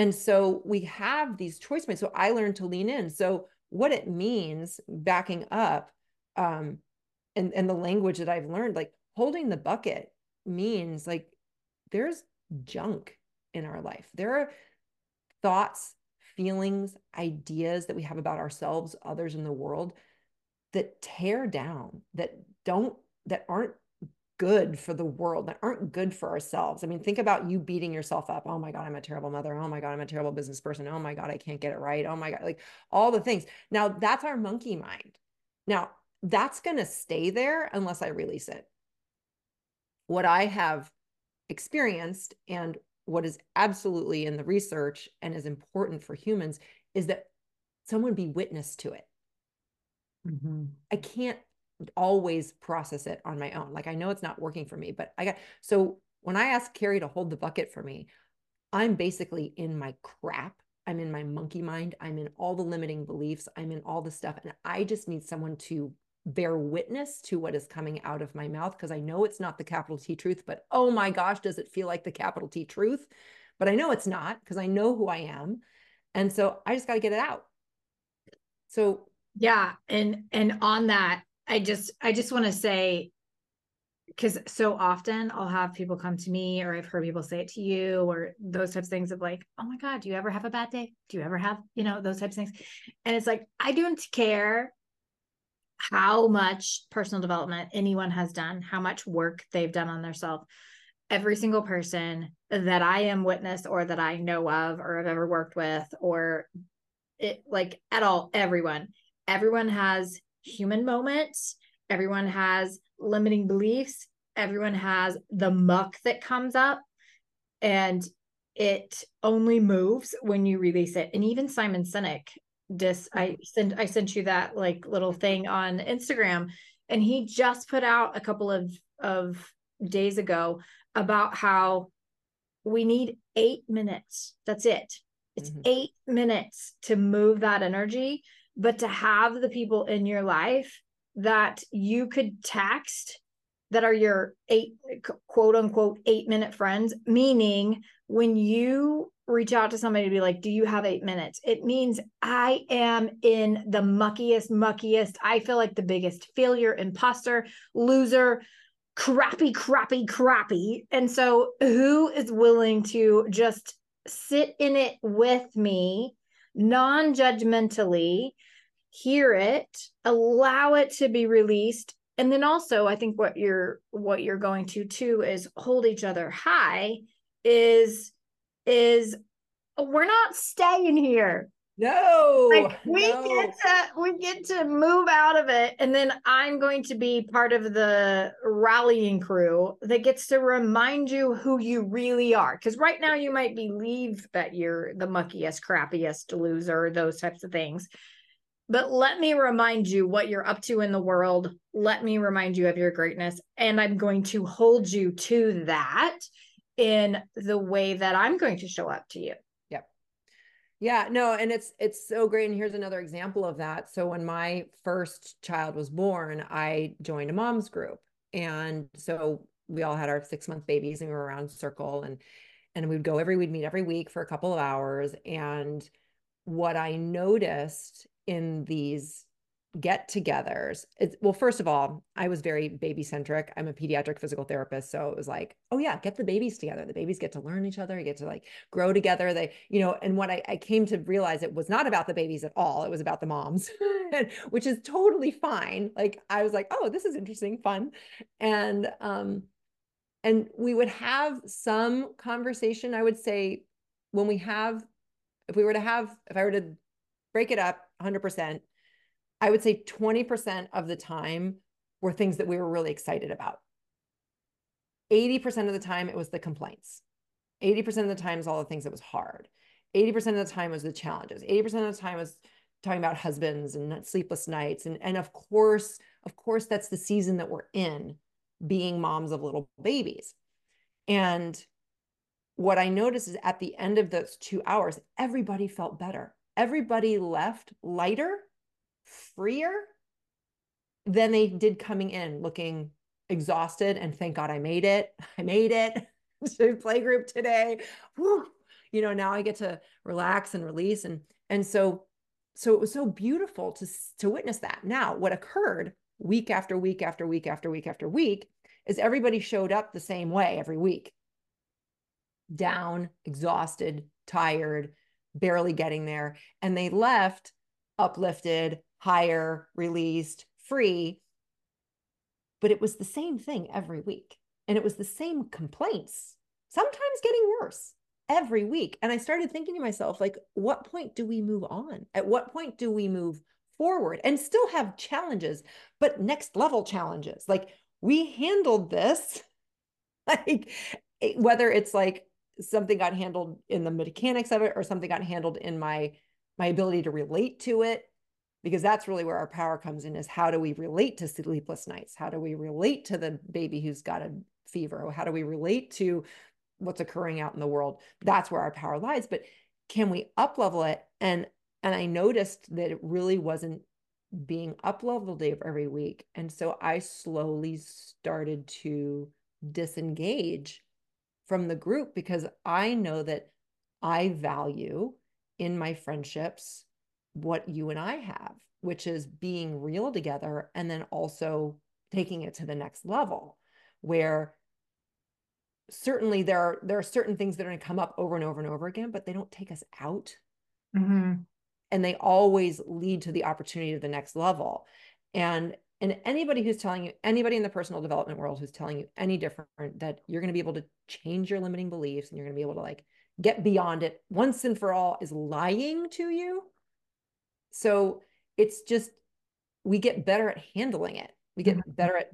And so we have these choice points. So I learned to lean in. So what it means, backing up, um, and, and the language that I've learned, like holding the bucket means like there's junk in our life. There are thoughts, feelings, ideas that we have about ourselves, others in the world that tear down, that don't, that aren't good for the world, that aren't good for ourselves. I mean, think about you beating yourself up. Oh my God, I'm a terrible mother. Oh my God, I'm a terrible business person. Oh my God, I can't get it right. Oh my God, like all the things. Now, that's our monkey mind. Now, that's going to stay there unless I release it. What I have experienced and what is absolutely in the research and is important for humans is that someone be witness to it. Mhm. I can't always process it on my own. Like I know it's not working for me, but I got so when I ask Keri to hold the bucket for me, I'm basically in my crap. I'm in my monkey mind. I'm in all the limiting beliefs. I'm in all the stuff. And I just need someone to bear witness to what is coming out of my mouth because I know it's not the capital T truth, but oh my gosh, does it feel like the capital T truth? But I know it's not because I know who I am. And so I just got to get it out. So Yeah, and and on that, I just I just want to say because so often I'll have people come to me or I've heard people say it to you or those types of things of like, oh my God, do you ever have a bad day? Do you ever have, you know, those types of things? And it's like, I don't care how much personal development anyone has done, how much work they've done on themselves. Every single person that I am witness or that I know of or have ever worked with or it like at all, everyone, everyone has human moments. Everyone has limiting beliefs. Everyone has the muck that comes up and it only moves when you release it. And even Simon Sinek, this I sent I sent you that like little thing on Instagram and he just put out a couple of of days ago about how we need 8 minutes. That's it. It's mm-hmm. 8 minutes to move that energy, but to have the people in your life that you could text that are your eight quote unquote eight minute friends meaning when you reach out to somebody to be like do you have eight minutes? It means i am in the muckiest muckiest i feel like the biggest failure imposter loser crappy crappy crappy. And so who is willing to just sit in it with me non-judgmentally hear it allow it to be released. And then also i think what you're what you're going to too is hold each other high is is we're not staying here no like we no. get to we get to move out of it and then i'm going to be part of the rallying crew that gets to remind you who you really are because right now you might believe that you're the muckiest crappiest loser those types of things but let me remind you what you're up to in the world. Let me remind you of your greatness. And I'm going to hold you to that in the way that I'm going to show up to you. Yeah, no, and it's it's so great. And here's another example of that. So when my first child was born, I joined a mom's group. And so we all had our six month babies and we were around circle and and we'd go every we'd meet every week for a couple of hours. And what I noticed in these get togethers well first of all i was very baby centric i'm a pediatric physical therapist so it was like oh yeah get the babies together. The babies get to learn each other get to like grow together. They you know and what I, I came to realize it was not about the babies at all it was about the moms which is totally fine. Like i was like oh this is interesting fun and um and we would have some conversation i would say when we have if we were to have if i were to break it up 100%. I would say 20% of the time were things that we were really excited about. 80% of the time, it was the complaints. 80% of the time is all the things that was hard. 80% of the time was the challenges. 80% of the time was talking about husbands and sleepless nights. And, and of course, of course, that's the season that we're in, being moms of little babies. And what I noticed is at the end of those two hours, everybody felt better everybody left lighter, freer than they did coming in looking exhausted and thank God I made it. I made it to play group today. Whew. You know, now I get to relax and release. And and so so it was so beautiful to to witness that. Now, what occurred week after week after week after week after week is everybody showed up the same way every week. Down, exhausted, tired, barely getting there. And they left uplifted, higher, released, free. But it was the same thing every week. And it was the same complaints, sometimes getting worse every week. And I started thinking to myself, like, what point do we move on? At what point do we move forward and still have challenges, but next level challenges? Like, we handled this, like, eh, whether it's like something got handled in the mechanics of it or something got handled in my my ability to relate to it because that's really where our power comes in is how do we relate to sleepless nights? How do we relate to the baby who's got a fever? How do we relate to what's occurring out in the world? That's where our power lies but can we up level it? And and i noticed that it really wasn't being up leveled every week and so i slowly started to disengage from the group because I know that I value in my friendships what you and I have, which is being real together and then also taking it to the next level where certainly there are there are certain things that are going to come up over and over and over again but they don't take us out mm-hmm. and they always lead to the opportunity to the next level and and anybody who's telling you anybody in the personal development world who's telling you any different that you're going to be able to change your limiting beliefs and you're going to be able to like get beyond it once and for all is lying to you so it's just we get better at handling it we get mm-hmm. better at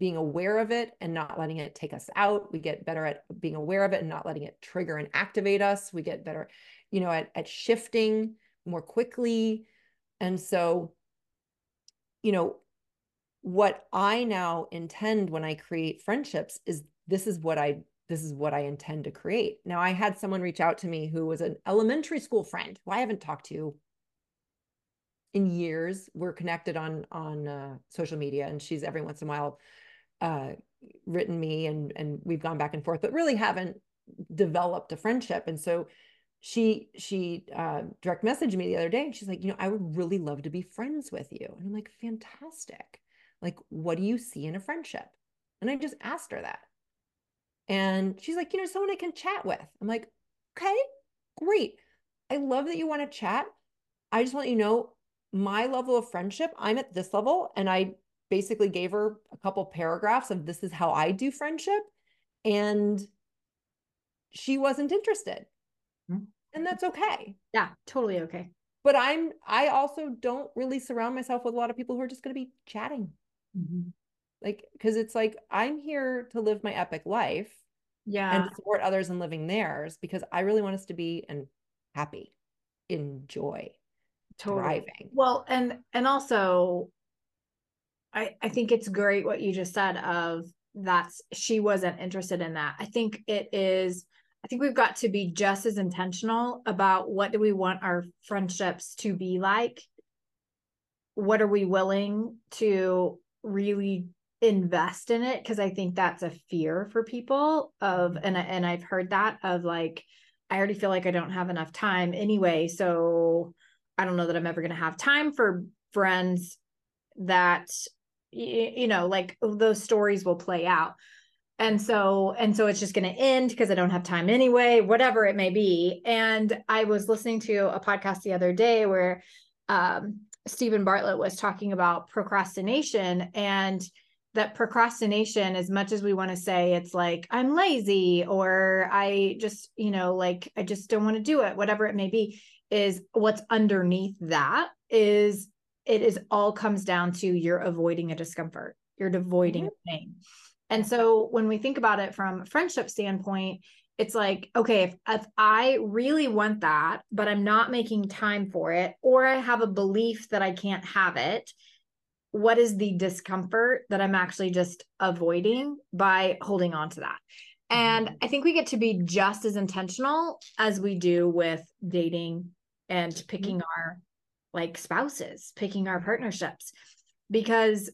being aware of it and not letting it take us out. We get better at being aware of it and not letting it trigger and activate us. We get better, you know, at, at shifting more quickly. And so, you know, what I now intend when I create friendships is this is what I this is what I intend to create. Now I had someone reach out to me who was an elementary school friend who I haven't talked to in years. We're connected on on uh, social media, and she's every once in a while uh, written me and and we've gone back and forth, but really haven't developed a friendship. And so she she uh, direct messaged me the other day, and she's like, you know, I would really love to be friends with you. And I'm like, fantastic. Like, what do you see in a friendship? And I just asked her that. And she's like, you know, someone I can chat with. I'm like, okay, great. I love that you want to chat. I just want you to know my level of friendship, I'm at this level and I basically gave her a couple paragraphs of this is how I do friendship. And she wasn't interested. Mm-hmm. And that's okay. Yeah, totally okay. But I'm, I also don't really surround myself with a lot of people who are just going to be chatting. Mm-hmm. Like, because it's like, I'm here to live my epic life. Yeah. And support others in living theirs because I really want us to be and happy, enjoy, totally. thriving. Well, and, and also I, I think it's great what you just said of that's she wasn't interested in that. I think it is I think we've got to be just as intentional about what do we want our friendships to be like? What are we willing to really invest in it because I think that's a fear for people of and and I've heard that of like I already feel like I don't have enough time anyway so I don't know that I'm ever going to have time for friends that you, know like those stories will play out. And so and so it's just going to end because i don't have time anyway whatever it may be. And i was listening to a podcast the other day where um, Steven Bartlett was talking about procrastination and that procrastination as much as we want to say it's like i'm lazy or i just you know like i just don't want to do it whatever it may be is what's underneath that is it is all comes down to you're avoiding a discomfort you're avoiding mm-hmm. pain and so when we think about it from a friendship standpoint it's like okay if, if i really want that but i'm not making time for it or i have a belief that i can't have it what is the discomfort that i'm actually just avoiding by holding on to that and mm-hmm. i think we get to be just as intentional as we do with dating and picking mm-hmm. our like spouses, picking our partnerships, because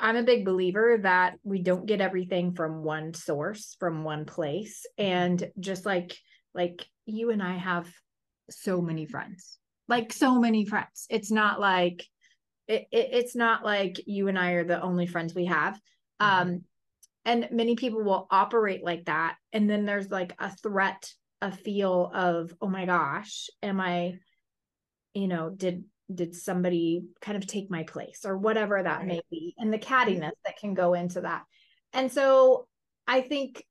I'm a big believer that we don't get everything from one source, from one place. And just like, like you and I have so many friends, like so many friends. It's not like, it, it, it's not like you and I are the only friends we have. Mm-hmm. Um, and many people will operate like that. And then there's like a threat, a feel of, oh my gosh, am I, you know, did did somebody kind of take my place or whatever that right. may be and the cattiness mm-hmm. that can go into that. And so i think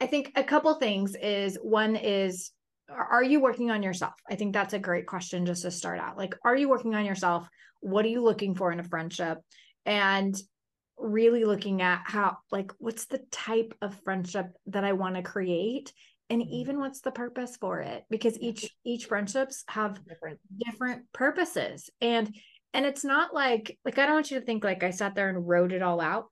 i think a couple things is one is are you working on yourself? I think that's a great question just to start out. Like are you working on yourself? What are you looking for in a friendship? And really looking at how like what's the type of friendship that i want to create and mm-hmm. even what's the purpose for it? Because each each friendships have different. different purposes. And and it's not like like i don't want you to think like i sat there and wrote it all out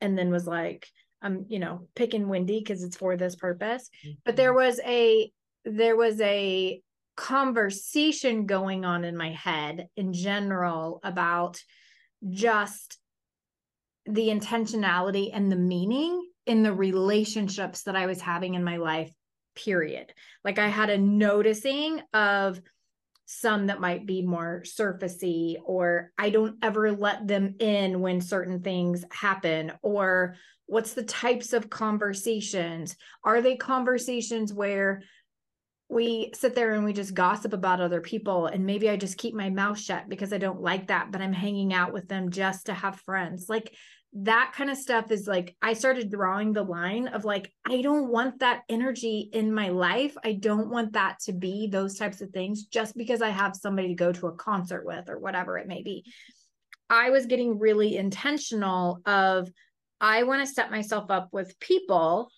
and then was like i'm you know picking Wendi because it's for this purpose. Mm-hmm. but there was a there was a conversation going on in my head in general about just the intentionality and the meaning in the relationships that I was having in my life, period. Like I had a noticing of some that might be more surfacey, or I don't ever let them in when certain things happen, or what's the types of conversations? Are they conversations where we sit there and we just gossip about other people and maybe I just keep my mouth shut because I don't like that but I'm hanging out with them just to have friends like that kind of stuff is like I started drawing the line of like I don't want that energy in my life I don't want that to be those types of things just because I have somebody to go to a concert with or whatever it may be I was getting really intentional of I want to set myself up with people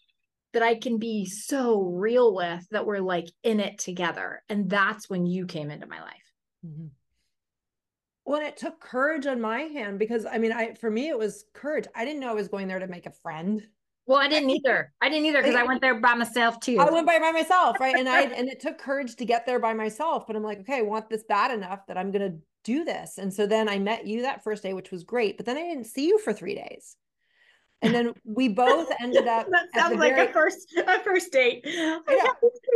that I can be so real with that we're like in it together. And that's when you came into my life. Mm-hmm. Well, it took courage on my hand because I mean, I for me it was courage. I didn't know I was going there to make a friend. Well, I didn't either. I didn't either because I went there by myself too. I went by by myself, right? And I and it took courage to get there by myself. But I'm like, okay, I want this bad enough that I'm gonna do this. And so then I met you that first day, which was great. But then I didn't see you for three days and then we both ended up. that sounds like very... a first a first date. I yeah.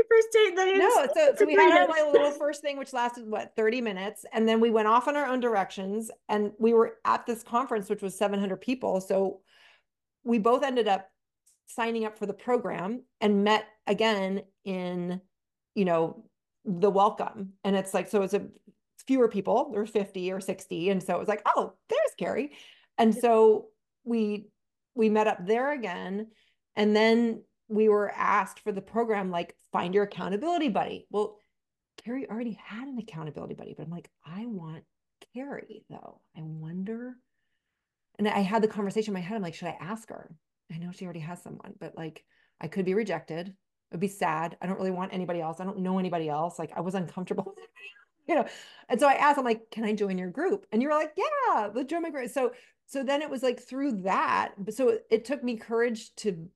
first date. That no, so, so we had our like, little first thing, which lasted what thirty minutes, and then we went off in our own directions. And we were at this conference, which was seven hundred people. So we both ended up signing up for the program and met again in, you know, the welcome. And it's like so it's a fewer people. There were fifty or sixty, and so it was like, oh, there's Keri. And so we we met up there again. And then we were asked for the program, like, find your accountability buddy. Well, Keri already had an accountability buddy, but I'm like, I want Keri though. I wonder. And I had the conversation in my head. I'm like, should I ask her? I know she already has someone, but like, I could be rejected. It'd be sad. I don't really want anybody else. I don't know anybody else. Like, I was uncomfortable. you know, and so I asked, I'm like, can I join your group? And you were like, yeah, let's join my group. So so then it was like through that so it took me courage to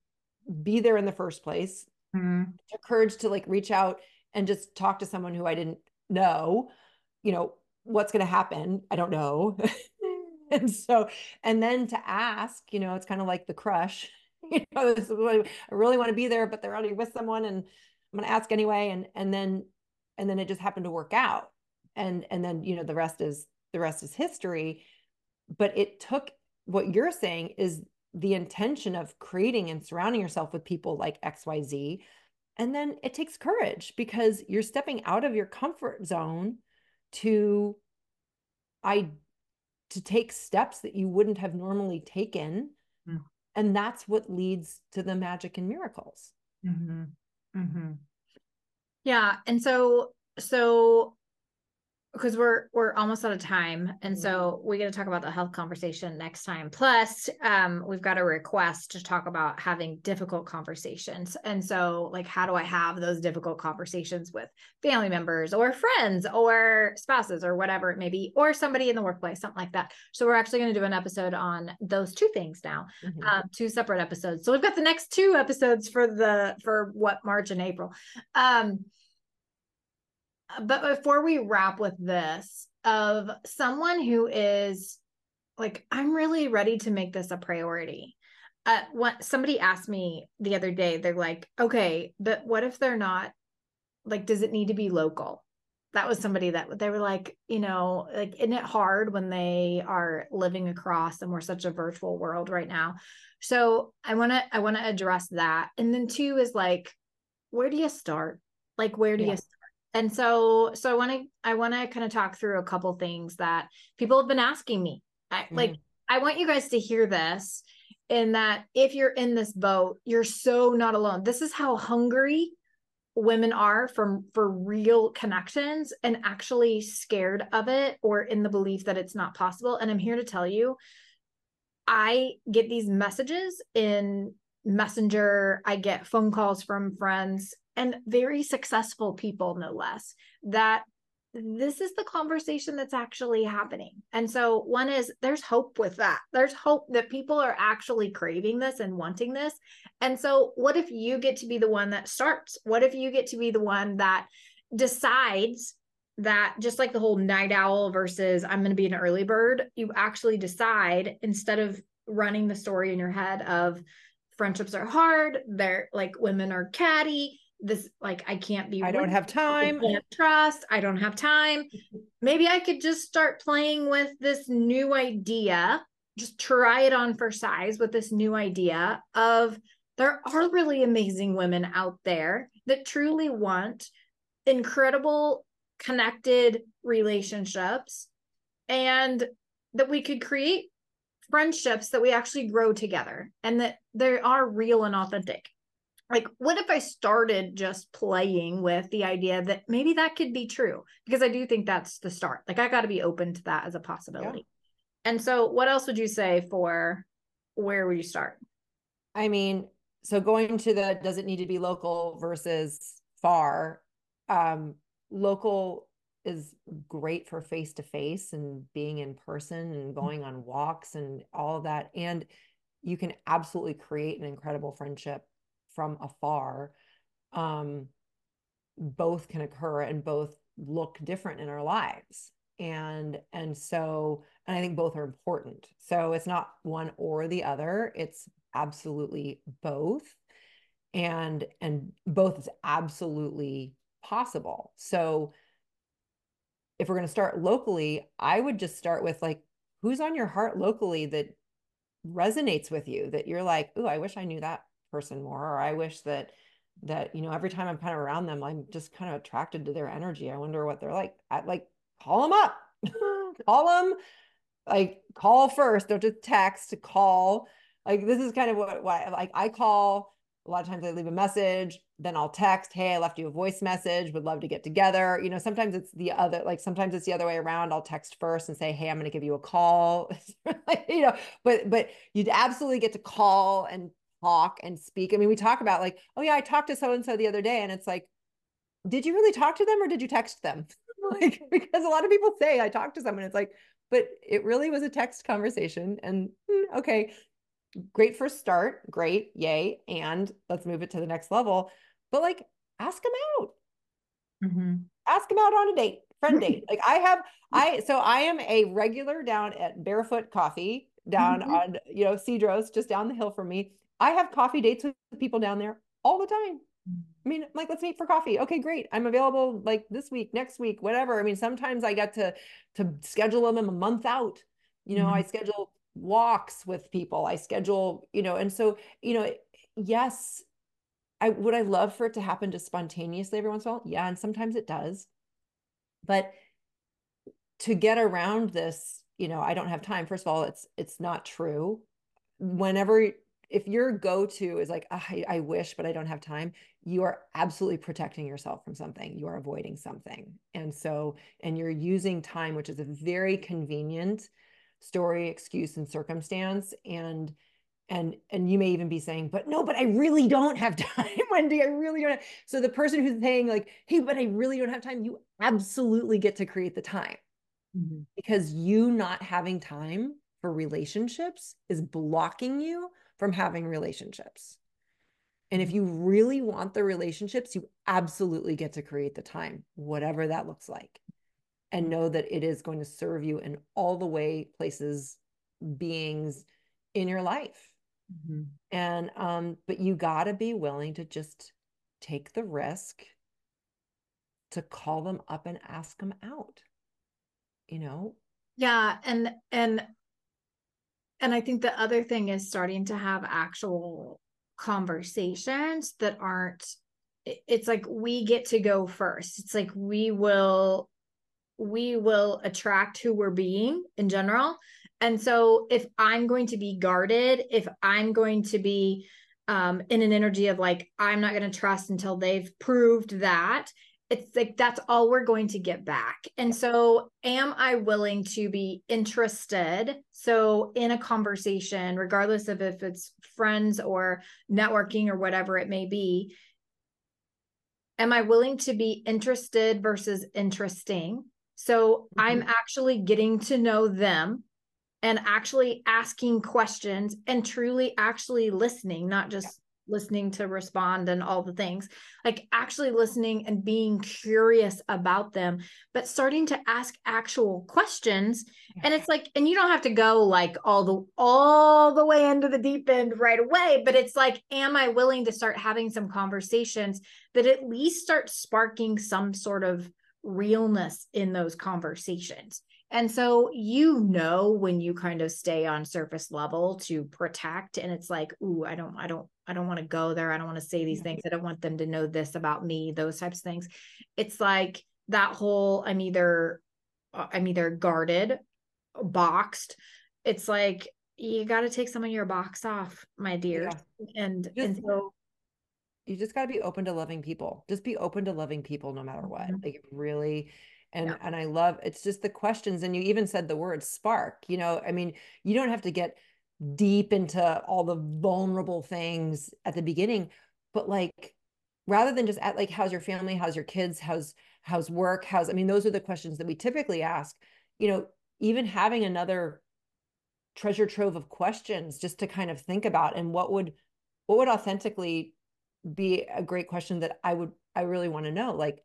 be there in the first place. Mm-hmm. courage to like reach out and just talk to someone who i didn't know you know what's going to happen i don't know. And so and then to ask you know it's kind of like the crush you know i really want to be there but they're already with someone and i'm going to ask anyway and and then and then it just happened to work out. And and then you know the rest is the rest is history but it took what you're saying is the intention of creating and surrounding yourself with people like xyz and then it takes courage because you're stepping out of your comfort zone to i to take steps that you wouldn't have normally taken mm. and that's what leads to the magic and miracles mm-hmm. Mm-hmm. yeah and so so because we're we're almost out of time and so we got to talk about the health conversation next time. Plus um we've got a request to talk about having difficult conversations and so like how do i have those difficult conversations with family members or friends or spouses or whatever it may be or somebody in the workplace something like that? So we're actually going to do an episode on those two things now mm-hmm. um, two separate episodes. So we've got the next two episodes for the for what march and april. Um but before we wrap with this of someone who is like i'm really ready to make this a priority. Uh what somebody asked me the other day they're like okay but what if they're not like does it need to be local? That was somebody that they were like you know like isn't it hard when they are living across and we're such a virtual world right now? So i want to i want to address that. And then two is like where do you start? Like where do yeah. you start and so so i want to i want to kind of talk through a couple things that people have been asking me. I, mm. like i want you guys to hear this in that if you're in this boat you're so not alone. This is how hungry women are from for real connections and actually scared of it or in the belief that it's not possible. And i'm here to tell you i get these messages in messenger. I get phone calls from friends and very successful people, no less, that this is the conversation that's actually happening. And so, one is there's hope with that. There's hope that people are actually craving this and wanting this. And so, what if you get to be the one that starts? What if you get to be the one that decides that just like the whole night owl versus I'm going to be an early bird, you actually decide instead of running the story in your head of friendships are hard, they're like women are catty, this like I can't be I don't have time. I can't trust. I don't have time. Maybe I could just start playing with this new idea. Just try it on for size with this new idea of there are really amazing women out there that truly want incredible connected relationships and that we could create friendships that we actually grow together and that they are real and authentic like what if i started just playing with the idea that maybe that could be true? Because i do think that's the start. Like i got to be open to that as a possibility. Yeah. and so what else would you say for where would you start? I mean so going to the does it need to be local versus far um local is great for face to face and being in person and mm. going on walks and all of that. And you can absolutely create an incredible friendship from afar um, both can occur and both look different in our lives. And and so and i think both are important. So it's not one or the other it's absolutely both. And and both is absolutely possible. So if we're going to start locally, I would just start with like, who's on your heart locally that resonates with you that you're like, oh, I wish I knew that person more, or I wish that that you know every time I'm kind of around them, I'm just kind of attracted to their energy. I wonder what they're like. I like call them up, mm. call them, like call first. Don't just text. Call. Like this is kind of what why like I call a lot of times I leave a message, then I'll text, Hey, I left you a voice message, would love to get together. You know, sometimes it's the other, like sometimes it's the other way around. I'll text first and say, Hey, I'm going to give you a call. you know, but, but you'd absolutely get to call and talk and speak. I mean, we talk about like, Oh yeah, I talked to so-and-so the other day and it's like, did you really talk to them or did you text them? like, because a lot of people say I talked to someone. It's like, but it really was a text conversation and hmm, okay great first start, great, yay, and let's move it to the next level. But like, ask them out. Mm-hmm. Ask them out on a date, friend date. like I have, I so I am a regular down at Barefoot Coffee down mm-hmm. on you know Cedros, just down the hill from me. I have coffee dates with people down there all the time. I mean, like, let's meet for coffee. Okay, great. I'm available like this week, next week, whatever. I mean, sometimes I get to to schedule them a month out. You know, mm-hmm. I schedule walks with people i schedule you know and so you know yes i would i love for it to happen just spontaneously every once in a while yeah and sometimes it does but to get around this you know i don't have time first of all it's it's not true whenever if your go-to is like oh, I, I wish but i don't have time you are absolutely protecting yourself from something. You are avoiding something. And so and you're using time which is a very convenient story excuse and circumstance. And and and you may even be saying but no but i really don't have time Wendi. I really don't have... so the person who's saying like hey but i really don't have time you absolutely get to create the time. Mm-hmm. because you not having time for relationships is blocking you from having relationships and if mm-hmm. you really want the relationships you absolutely get to create the time whatever that looks like and know that it is going to serve you in all the way places beings in your life mm-hmm. and um but you got to be willing to just take the risk to call them up and ask them out you know yeah and and and i think the other thing is starting to have actual conversations that aren't it's like we get to go first it's like we will we will attract who we're being in general. And so if I'm going to be guarded, if I'm going to be um, in an energy of like, I'm not going to trust until they've proved that, it's like that's all we're going to get back. And so, am I willing to be interested? So, in a conversation, regardless of if it's friends or networking or whatever it may be, am I willing to be interested versus interesting? So mm-hmm. I'm actually getting to know them and actually asking questions and truly actually listening, not just listening to respond and all the things like actually listening and being curious about them but starting to ask actual questions. And it's like and you don't have to go like all the all the way into the deep end right away but it's like am i willing to start having some conversations that at least start sparking some sort of realness in those conversations? And so you know when you kind of stay on surface level to protect and it's like, ooh, I don't I don't I don't want to go there. I don't want to say these things. I don't want them to know this about me, those types of things. It's like that whole I'm either uh, I'm either guarded, boxed. It's like you got to take some of your box off, my dear. Yeah. And just, and so you just got to be open to loving people. Just be open to loving people no matter what. Mm-hmm. Like really and yeah. and i love it's just the questions and you even said the word spark you know i mean you don't have to get deep into all the vulnerable things at the beginning but like rather than just at like how's your family? How's your kids? How's how's work? How's i mean those are the questions that we typically ask you know even having another treasure trove of questions just to kind of think about and what would what would authentically be a great question that i would i really want to know like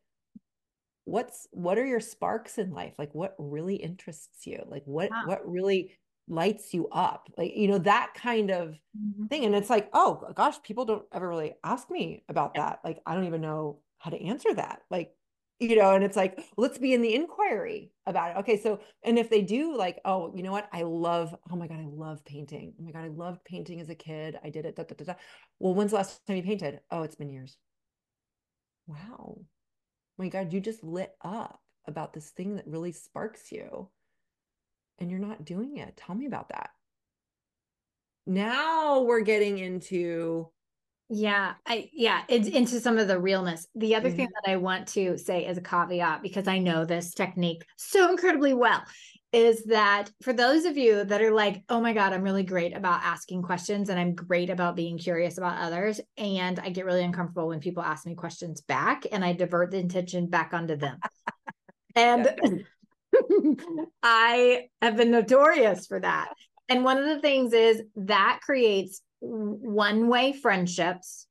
what's what are your sparks in life? Like what really interests you? Like what wow. what really lights you up like you know that kind of mm-hmm. thing and it's like oh gosh people don't ever really ask me about yeah. that like i don't even know how to answer that like you know and it's like let's be in the inquiry about it. Okay so and if they do like oh you know what? I love oh my god i love painting. Oh my god i loved painting as a kid. I did it da, da, da, da. well when's the last time you painted? Oh it's been years. Wow. My God, you just lit up about this thing that really sparks you and you're not doing it. Tell me about that. Now we're getting into yeah, I yeah, it's into some of the realness. The other mm-hmm. thing that I want to say as a caveat because I know this technique so incredibly well is that for those of you that are like, oh my God, I'm really great about asking questions and I'm great about being curious about others. And I get really uncomfortable when people ask me questions back and I divert the intention back onto them. and I have been notorious for that. And one of the things is that creates one way friendships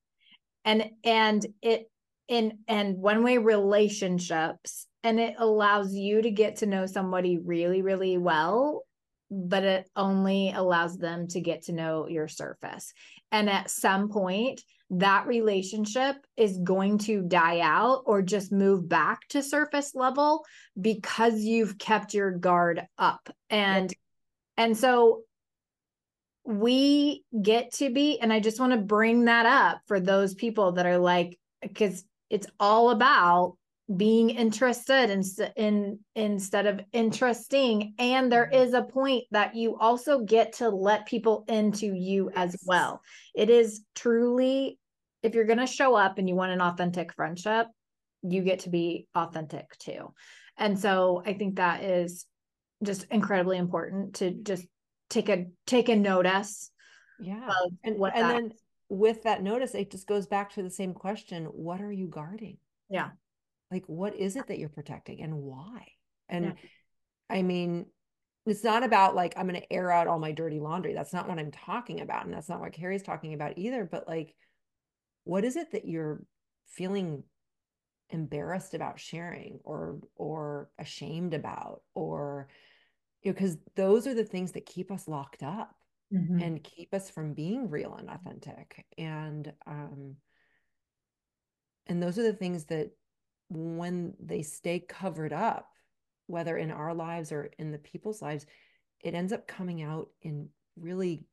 and and it in and one way relationships and it allows you to get to know somebody really really well but it only allows them to get to know your surface and at some point that relationship is going to die out or just move back to surface level because you've kept your guard up. And and so we get to be and i just want to bring that up for those people that are like because it's all about being interested in, in instead of interesting. And there mm-hmm. a point that you also get to let people into you as well. It is truly if you're going to show up and you want an authentic friendship you get to be authentic too. And so i think that is just incredibly important to just take a take a notice yeah. and, and then with that notice it just goes back to the same question what are you guarding? Yeah like what is it that you're protecting and why and yeah. i mean it's not about like i'm going to air out all my dirty laundry that's not what i'm talking about and that's not what Keri's talking about either but like what is it that you're feeling embarrassed about sharing or or ashamed about or you know because those are the things that keep us locked up mm-hmm. and keep us from being real and authentic and um and those are the things that when they stay covered up, whether in our lives or in the people's lives, it ends up coming out in really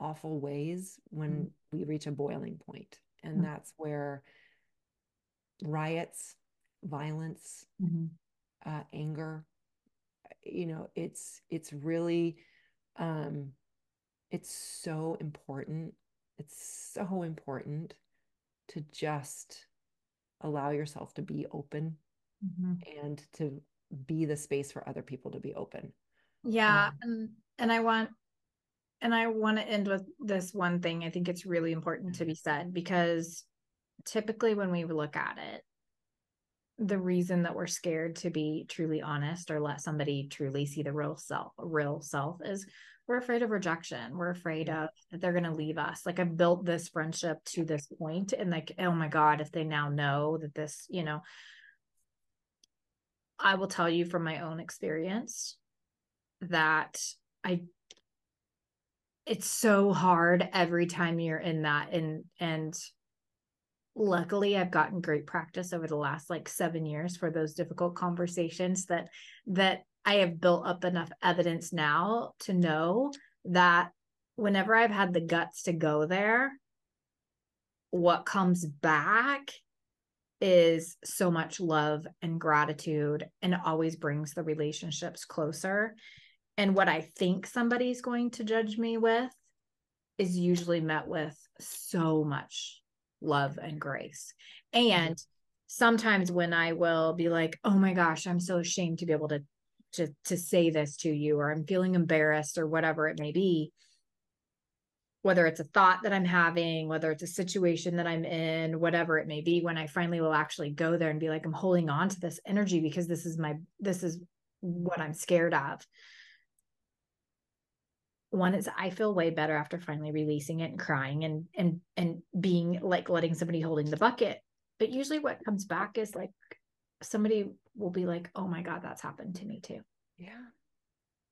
awful ways when mm-hmm. we reach a boiling point. And mm-hmm. that's where riots, violence, mm-hmm. uh, anger, you know, it's it's really um it's so important. It's so important to just allow yourself to be open mm-hmm. and to be the space for other people to be open yeah um, and and i want and i want to end with this one thing i think it's really important to be said because typically when we look at it the reason that we're scared to be truly honest or let somebody truly see the real self real self is we're afraid of rejection. We're afraid of that they're going to leave us. Like i've built this friendship to this point and like oh my god if they now know that this you know i will tell you from my own experience that i it's so hard every time you're in that and and luckily i've gotten great practice over the last like 7 years for those difficult conversations that that i have built up enough evidence now to know that whenever i've had the guts to go there what comes back is so much love and gratitude and always brings the relationships closer. And what I think somebody's going to judge me with is usually met with so much love and grace. Mm-hmm. And sometimes when I will be like, "Oh my gosh, I'm so ashamed to be able to to to say this to you or I'm feeling embarrassed or whatever it may be." Whether it's a thought that I'm having, whether it's a situation that I'm in, whatever it may be, when I finally will actually go there and be like, I'm holding on to this energy because this is my, this is what I'm scared of one is I feel way better after finally releasing it and crying and and and being like letting somebody holding the bucket. But usually what comes back is like somebody will be like, "Oh my god, that's happened to me too." Yeah.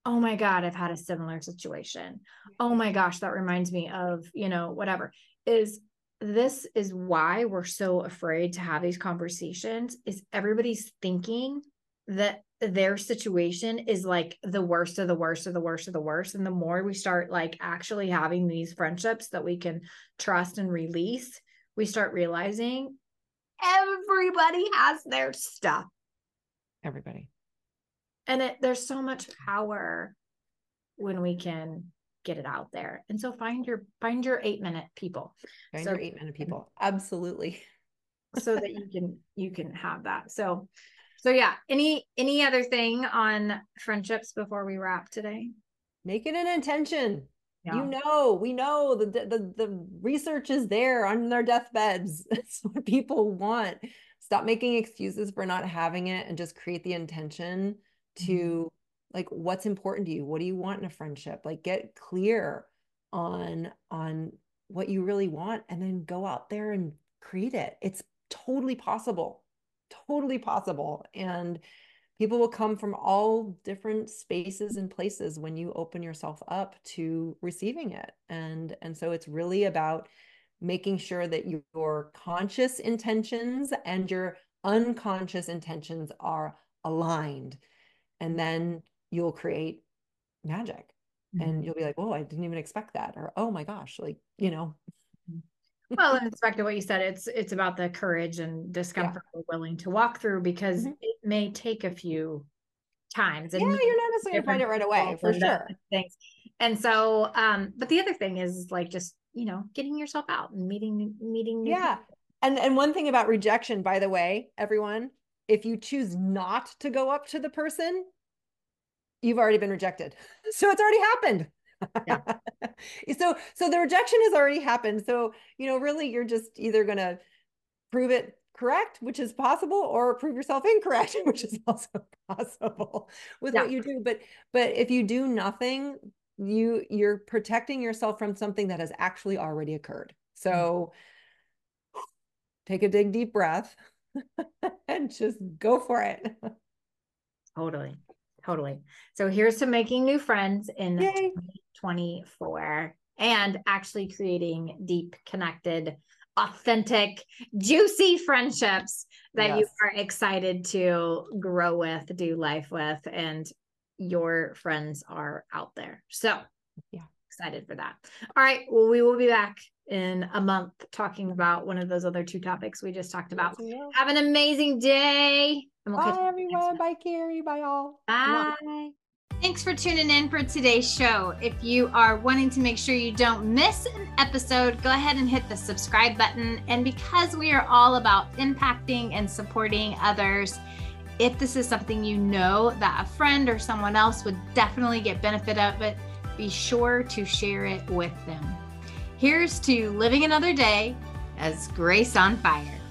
Oh my god, I've had a similar situation. Oh my gosh, that reminds me of, you know, whatever. Is this is why we're so afraid to have these conversations is everybody's thinking that their situation is like the worst of the worst of the worst of the worst and the more we start like actually having these friendships that we can trust and release we start realizing everybody has their stuff. Everybody. And it there's so much power when we can get it out there. And so find your find your 8 minute people. Find so, your 8 minute people. Absolutely. So that you can you can have that. So so yeah, any any other thing on friendships before we wrap today? Make it an intention. Yeah. You know, we know the, the the research is there on their deathbeds. That's what people want. Stop making excuses for not having it and just create the intention to mm-hmm. like what's important to you. What do you want in a friendship? Like get clear on on what you really want and then go out there and create it. It's totally possible totally possible. And people will come from all different spaces and places when you open yourself up to receiving it. And, and so it's really about making sure that your conscious intentions and your unconscious intentions are aligned. And then you'll create magic. Mm-hmm. And you'll be like, oh, I didn't even expect that. Or, oh my gosh, like, you know, well, it's back to what you said. It's it's about the courage and discomfort yeah. we're willing to walk through because mm-hmm. it may take a few times. And yeah, you're not necessarily find it right away for sure. Things. And so, um, but the other thing is like just you know getting yourself out and meeting meeting. yeah, people. and and one thing about rejection, by the way, everyone, if you choose not to go up to the person, you've already been rejected. So it's already happened. Yeah. so so the rejection has already happened. So, you know, really you're just either going to prove it correct, which is possible, or prove yourself incorrect, which is also possible with yeah. what you do. But but if you do nothing, you you're protecting yourself from something that has actually already occurred. So mm-hmm. take a big deep breath and just go for it. Totally. Totally. So here's to making new friends in Yay. 2024 and actually creating deep, connected, authentic, juicy friendships that yes. you are excited to grow with, do life with, and your friends are out there. So, yeah, excited for that. All right. Well, we will be back in a month talking about one of those other two topics we just talked about. Have an amazing day. We'll Bye, everyone. Bye, Keri. Bye, all. Bye. Thanks for tuning in for today's show. If you are wanting to make sure you don't miss an episode, go ahead and hit the subscribe button. And because we are all about impacting and supporting others, if this is something you know that a friend or someone else would definitely get benefit of it, be sure to share it with them. Here's to living another day as Grace on Fire.